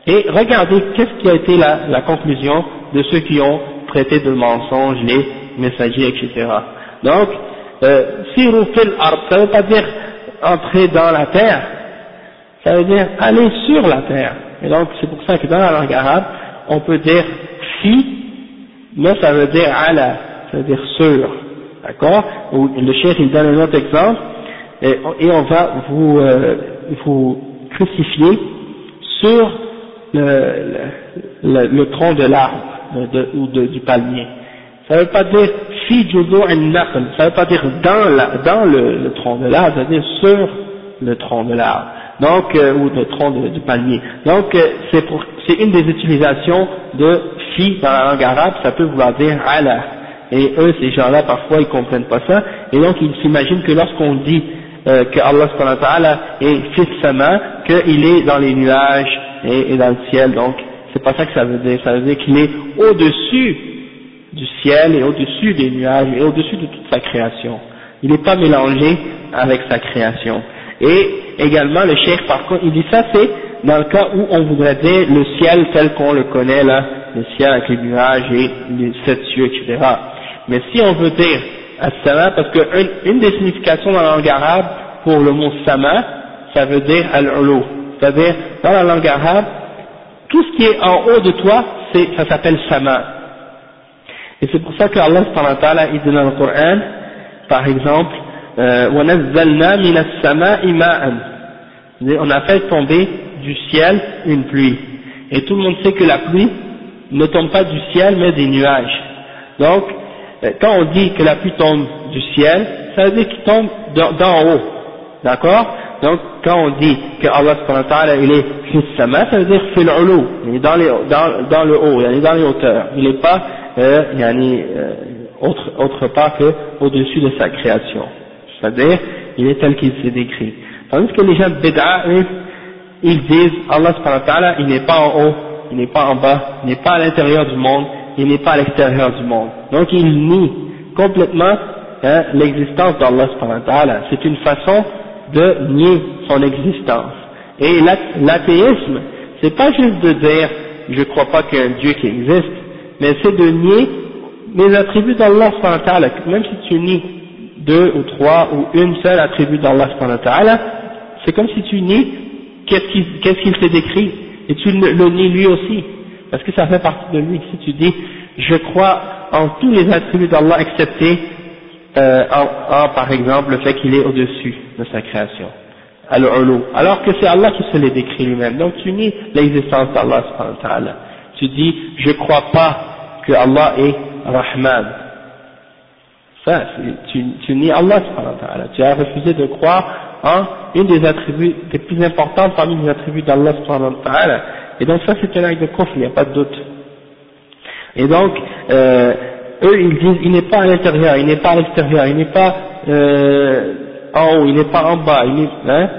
et regardez qu'est-ce qui a été la, la conclusion de ceux qui ont traité de mensonges les messagers etc donc euh, siru fil ard ça veut pas dire entrer dans la terre ça veut dire aller sur la terre. Et donc c'est pour ça que dans la langue arabe, on peut dire fi, mais ça veut dire ala, ça veut dire sur. D'accord? Le chef il donne un autre exemple, et, on va vous, euh, vous crucifier sur le, tronc de l'arbre ou de, du palmier. Ça veut pas dire fi naql, ça veut pas dire dans, la, dans le, le tronc de l'arbre, ça veut dire sur le tronc de l'arbre donc euh, ou de tronc de, du palmier. Donc euh, c'est pour c'est une des utilisations de fi dans la langue arabe, ça peut vouloir dire ala. Et eux, ces gens-là, parfois, ils comprennent pas ça, et donc ils s'imaginent que lorsqu'on dit euh, que Allah est fils sama, qu'il est dans les nuages et, et dans le ciel, donc c'est pas ça que ça veut dire, ça veut dire qu'il est au-dessus du ciel et au-dessus des nuages et au-dessus de toute sa création. Il n'est pas mélangé avec sa création. Et également, le cheikh, par contre, il dit ça, c'est dans le cas où on voudrait dire le ciel tel qu'on le connaît là, le ciel avec les nuages et les sept cieux, etc. Mais si on veut dire as-sama, parce qu'une une des significations dans la langue arabe pour le mot sama, ça veut dire al-ulu. C'est-à-dire, dans la langue arabe, tout ce qui est en haut de toi, ça s'appelle sama. Et c'est pour ça que Allah il dit dans le Coran, par exemple, euh, on a fait tomber du ciel une pluie. Et tout le monde sait que la pluie ne tombe pas du ciel mais des nuages. Donc, euh, quand on dit que la pluie tombe du ciel, ça veut dire qu'il tombe d'en haut. D'accord? Donc, quand on dit que Allah il est sama, ça veut dire fil il est dans, les, dans, dans le haut, il est dans les hauteurs. Il n'est pas euh, euh, autre, autre part que au-dessus de sa création c'est-à-dire il est tel qu'il s'est décrit. Tandis que les gens de ils disent Allah subhanahu il n'est pas en haut, il n'est pas en bas, il n'est pas à l'intérieur du monde, il n'est pas à l'extérieur du monde. Donc il nie complètement hein, l'existence d'Allah subhanahu C'est une façon de nier son existence. Et l'athéisme, c'est pas juste de dire je crois pas qu'il y a un Dieu qui existe, mais c'est de nier les attributs d'Allah même si tu nies deux ou trois ou une seule attribut d'Allah c'est comme si tu nies qu'est-ce qu'il s'est décrit. Et tu le, nies lui aussi. Parce que ça fait partie de lui. Si tu dis je crois en tous les attributs d'Allah excepté euh, en, par exemple le fait qu'il est au-dessus de sa création. Alors que c'est Allah qui se les décrit lui-même. Donc tu nies l'existence d'Allah tu dis je crois pas que Allah est Rahman ça, tu, nies Allah, tu as refusé de croire en une des attributs les plus importantes parmi les attributs d'Allah, et donc ça c'est un acte de kufr, il n'y a pas de doute. Et donc, euh, eux ils disent, il n'est pas à l'intérieur, il n'est pas à l'extérieur, il n'est pas euh, en haut, il n'est pas en bas, il est, hein,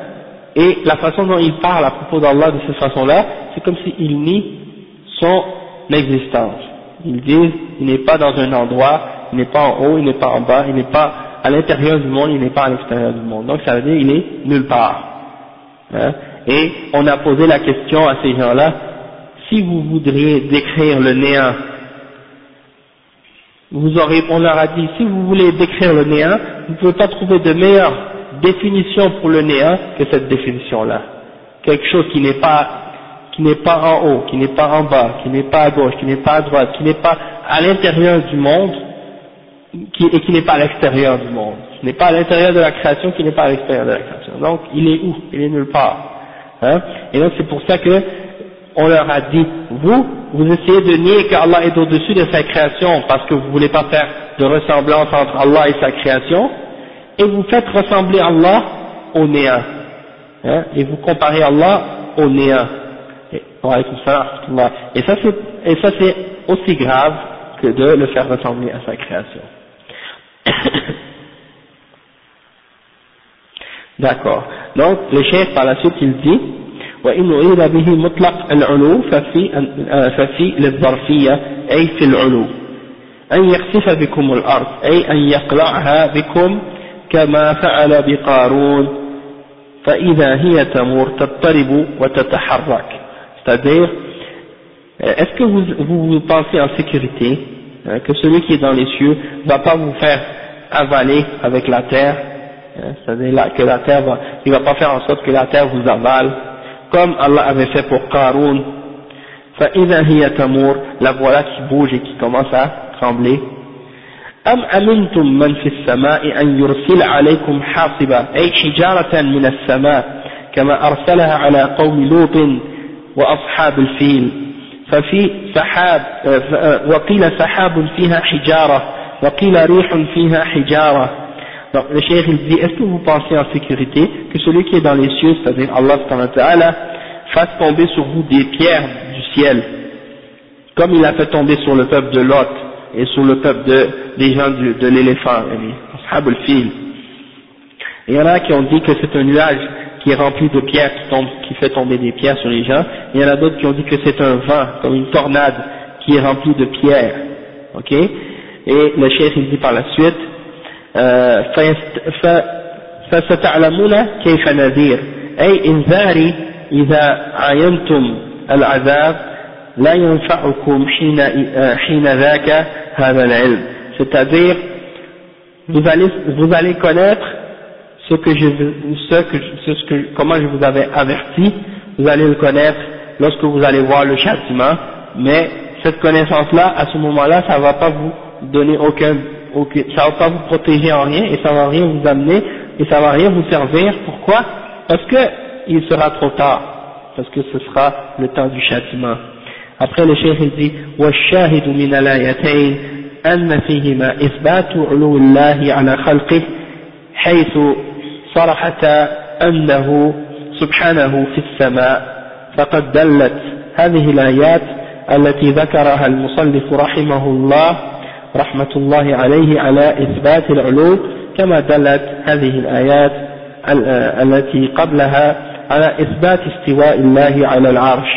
et la façon dont ils parlent à propos d'Allah de cette façon-là, c'est comme s'ils nient son existence. Ils disent, il n'est pas dans un endroit, il n'est pas en haut, il n'est pas en bas, il n'est pas à l'intérieur du monde, il n'est pas à l'extérieur du monde. Donc ça veut dire il est nulle part. Hein? Et on a posé la question à ces gens-là, si vous voudriez décrire le néant, vous aurez, on leur a dit, si vous voulez décrire le néant, vous ne pouvez pas trouver de meilleure définition pour le néant que cette définition-là. Quelque chose qui n'est pas qui n'est pas en haut, qui n'est pas en bas, qui n'est pas à gauche, qui n'est pas à droite, qui n'est pas à l'intérieur du monde, et qui n'est pas à l'extérieur du monde, qui n'est pas à l'intérieur de la création, qui n'est pas à l'extérieur de la création. Donc il est où? Il est nulle part. Hein? Et donc c'est pour ça que on leur a dit, vous, vous essayez de nier qu'Allah est au-dessus de sa création parce que vous ne voulez pas faire de ressemblance entre Allah et sa création, et vous faites ressembler Allah au néant. Hein, et vous comparez Allah au néant. Et, et ça c'est aussi grave que de le faire ressembler à sa création. D'accord. Donc le chef par la suite il dit وإن أريد به مطلق العلو ففي, ففي للظرفية أي في العلو أن يخسف بكم الأرض أي أن يقلعها بكم كما فعل بقارون فإذا هي تمور تضطرب وتتحرك c'est-à-dire est-ce que vous, vous, vous pensez en sécurité hein, que celui qui est dans les cieux ne va pas vous faire avaler avec la terre hein, c'est-à-dire que la terre va, il va pas faire en sorte que la terre vous avale comme Allah avait fait pour Qarun فإذا هي تمور la voilà qui bouge et qui commence à trembler أم أمنتم من في السماء أن يرسل عليكم حاصبا أي حجارة من السماء كما أرسلها على قوم لوط وأصحاب الفيل ففي سحاب وقيل سحاب فيها حجارة وقيل ريح فيها حجارة Donc le cheikh il dit, est-ce que vous pensez en sécurité que celui qui est dans les cieux, c'est-à-dire Allah fasse tomber sur vous des pierres du ciel, comme il a fait tomber sur le peuple de Lot et sur le peuple de, des gens du, de l'éléphant, Ashab fil Il y en a qui ont dit que c'est un nuage qui est rempli de pierres qui, tombe, qui fait tomber des pierres sur les gens. Il y en a d'autres qui ont dit que c'est un vent, comme une tornade, qui est rempli de pierres. Ok Et le chef il dit par la suite, فستعلمون كيف نذير أي إنذاري إذا عاينتم العذاب لا ينفعكم حين, حين ذاك هذا العلم c'est-à-dire vous allez, vous allez connaître ce que je, ce que, ce que, comment je vous avais averti, vous allez le connaître lorsque vous allez voir le châtiment, mais cette connaissance-là, à ce moment-là, ça ne va pas vous donner aucun ça ça va pas vous protéger en rien et ça va rien vous amener et ça va rien vous servir. Pourquoi Parce que il sera trop tard, parce que ce sera le temps du châtiment. Après le cheikh il dit والشاهد من الآيتين أن فيهما إثبات علو الله على خلقه حيث صرحت أنه سبحانه في السماء. فقد دلت هذه الآيات التي ذكرها المصنف رحمه الله رحمة الله عليه على إثبات العلو كما دلت هذه الآيات التي قبلها على إثبات استواء الله على العرش.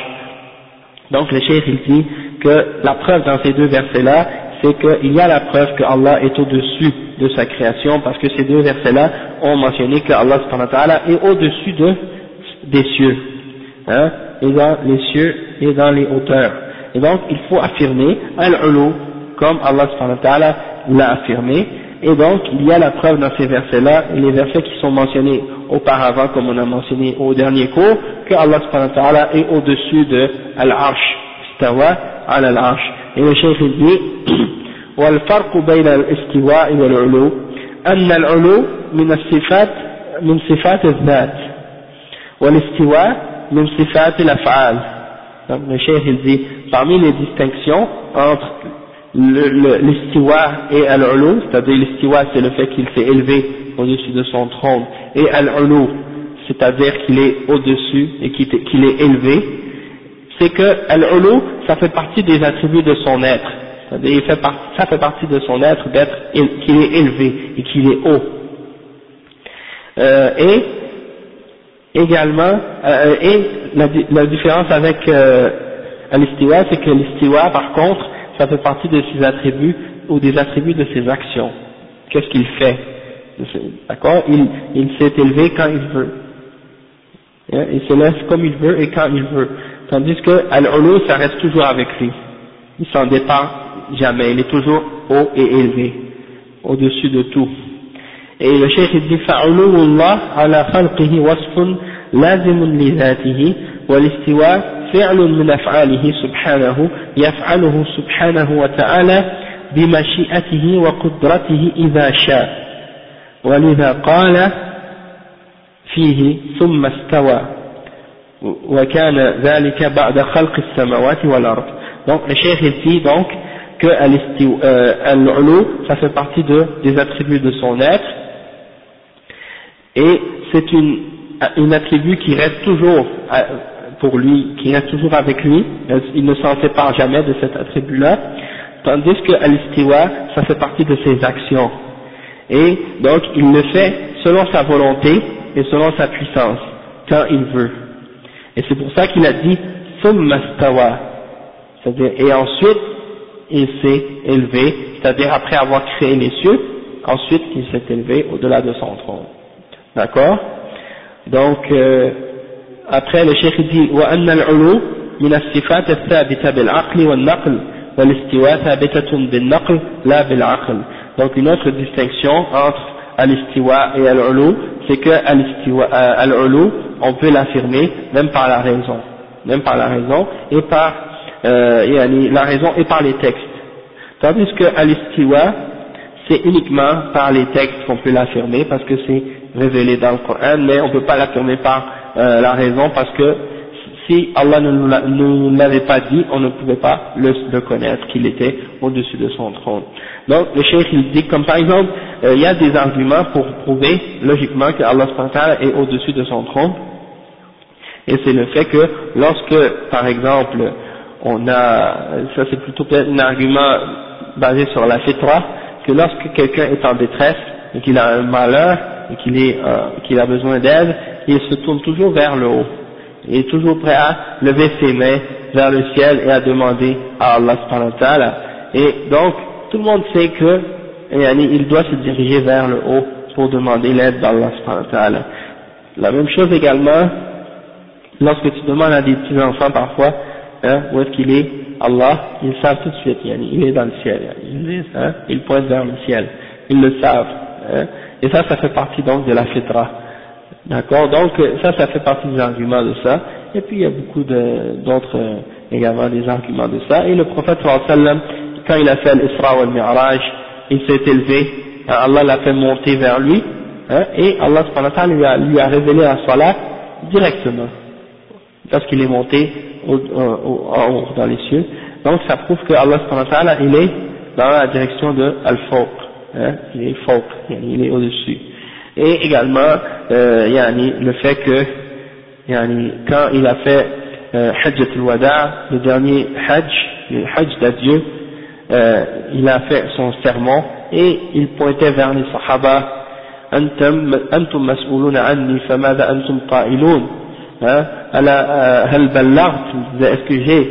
Donc le cheikh il dit que la preuve dans ces deux versets là c'est qu'il y a la preuve que Allah est au-dessus de sa création parce que ces deux versets là ont mentionné que Allah est au-dessus de, des cieux hein, et dans les cieux et dans les hauteurs et donc il faut affirmer al-ulu comme Allah l'a affirmé. Et donc, il y a la preuve dans ces versets-là, et les versets qui sont mentionnés auparavant, comme on a mentionné au dernier cours, que Allah est au-dessus de Al-Arsh, istawa al-Arsh. Et le dit, والفرق بين الاستواء والعلو أن العلو من الصفات من صفات الذات والاستواء من صفات الأفعال donc le cheikh il dit parmi les distinctions entre l'istiwa et al-ulu, c'est-à-dire l'istiwa c'est le fait qu'il s'est élevé au-dessus de son trône, et al-ulu, c'est-à-dire qu'il est au-dessus et qu'il est élevé, c'est que al-ulu, ça fait partie des attributs de son être, ça fait partie de son être d'être qu'il est élevé et qu'il est haut. Euh, et également, euh, et la, différence avec euh, l'istiwa, c'est que l'istiwa par contre, ça fait partie de ses attributs ou des attributs de ses actions. Qu'est-ce qu'il fait D'accord? Il, s'est élevé quand il veut. Hein, il se laisse comme il veut et quand il veut. Tandis que al ça reste toujours avec lui. Il s'en dépend jamais. Il est toujours haut et élevé, au-dessus de tout. Et le cheikh dit فعلو الله على خلقه وصف لازم لذاته والاستواء فعل من أفعاله سبحانه يفعله سبحانه وتعالى بمشيئته وقدرته إذا شاء ولذا قال فيه ثم استوى وكان ذلك بعد خلق السماوات والأرض donc le cheikh dit donc que al-ulu ça fait partie de, des attributs de son être et c'est une, une attribut qui reste toujours pour lui, qui reste toujours avec lui, il ne s'en sépare jamais de cet attribut-là, tandis que al-istiwa, ça fait partie de ses actions. Et donc il le fait selon sa volonté et selon sa puissance, quand il veut. Et c'est pour ça qu'il a dit summastawa, c'est-à-dire et ensuite il s'est élevé, c'est-à-dire après avoir créé les cieux, ensuite il s'est élevé au-delà de son trône. D'accord Donc euh, après le cheikh dit وأن العلو من الصفات الثابتة بالعقل والنقل والاستواء ثابتة بالنقل لا بالعقل donc une autre distinction entre al-istiwa et al-ulu c'est que euh, al-ulu on peut l'affirmer même par la raison même par la raison et par euh, la raison et par les textes tandis que al-istiwa c'est uniquement par les textes qu'on peut l'affirmer parce que c'est révélé dans le Coran mais on ne peut pas l'affirmer par euh, la raison parce que si Allah ne nous l'avait pas dit, on ne pouvait pas le, connaître qu'il était au-dessus de son trône. Donc le cheikh il dit comme par exemple, euh, il y a des arguments pour prouver logiquement que Allah est au-dessus de son trône, et c'est le fait que lorsque par exemple on a, ça c'est plutôt un argument basé sur la fitra, que lorsque quelqu'un est en détresse et qu'il a un malheur et qu'il euh, qu'il a besoin d'aide, il se tourne toujours vers le haut. Il est toujours prêt à lever ses mains vers le ciel et à demander à Allah Et donc, tout le monde sait que il doit se diriger vers le haut pour demander l'aide d'Allah subhanahu La même chose également, lorsque tu demandes à des petits enfants parfois, hein, où est-ce qu'il est, Allah, ils savent tout de suite, il est dans le ciel, ils disent, hein, ils pointent vers le ciel, ils le savent, hein, et ça, ça fait partie donc de la fitra. D'accord? Donc ça, ça fait partie des arguments de ça. Et puis il y a beaucoup d'autres euh, également des arguments de ça. Et le prophète sallam, quand il a fait l'Isra ou al-Mi'raj, il s'est élevé, hein, Allah l'a fait monter vers lui, hein, et Allah lui a, lui a révélé la salat directement, parce qu'il est monté euh, en haut, dans les cieux. Donc ça prouve que Allah il est dans la direction de Al-Fawq, hein. il est Fawq, il est au-dessus. Et également, euh, le fait que, quand il a fait euh, Hajj al-Wada, le dernier Hajj, le Hajj d'adieu, euh, il a fait son serment et il pointait vers les Sahaba, « Antum mas'uluna anni, famada antum qa'ilun » قائلون هل بلغت est-ce que j'ai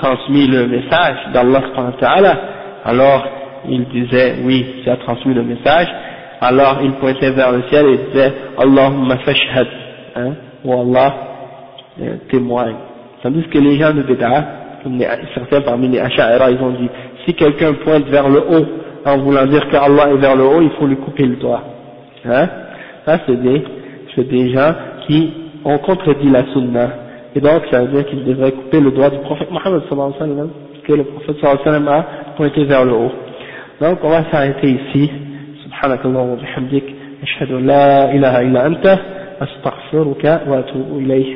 transmis le message d'Allah alors il disait oui tu as transmis le message alors il pointait vers le ciel et disait Allahumma fashhad, hein, ou Allah euh, témoigne. Tandis que les gens de Bid'a, comme certains parmi les Asha'ira, ils ont dit si quelqu'un pointe vers le haut en voulant dire qu'Allah est vers le haut, il faut lui couper le doigt. Hein Ça c'est des, des gens qui ont contredit la sunna. Et donc ça veut dire qu'ils devraient couper le doigt du prophète Mohammed sallallahu alayhi wa sallam, parce que le prophète sallallahu alayhi wa sallam a pointé vers le haut. Donc on va s'arrêter ici. سبحانك اللهم وبحمدك أشهد أن لا إله إلا أنت أستغفرك وأتوب إليه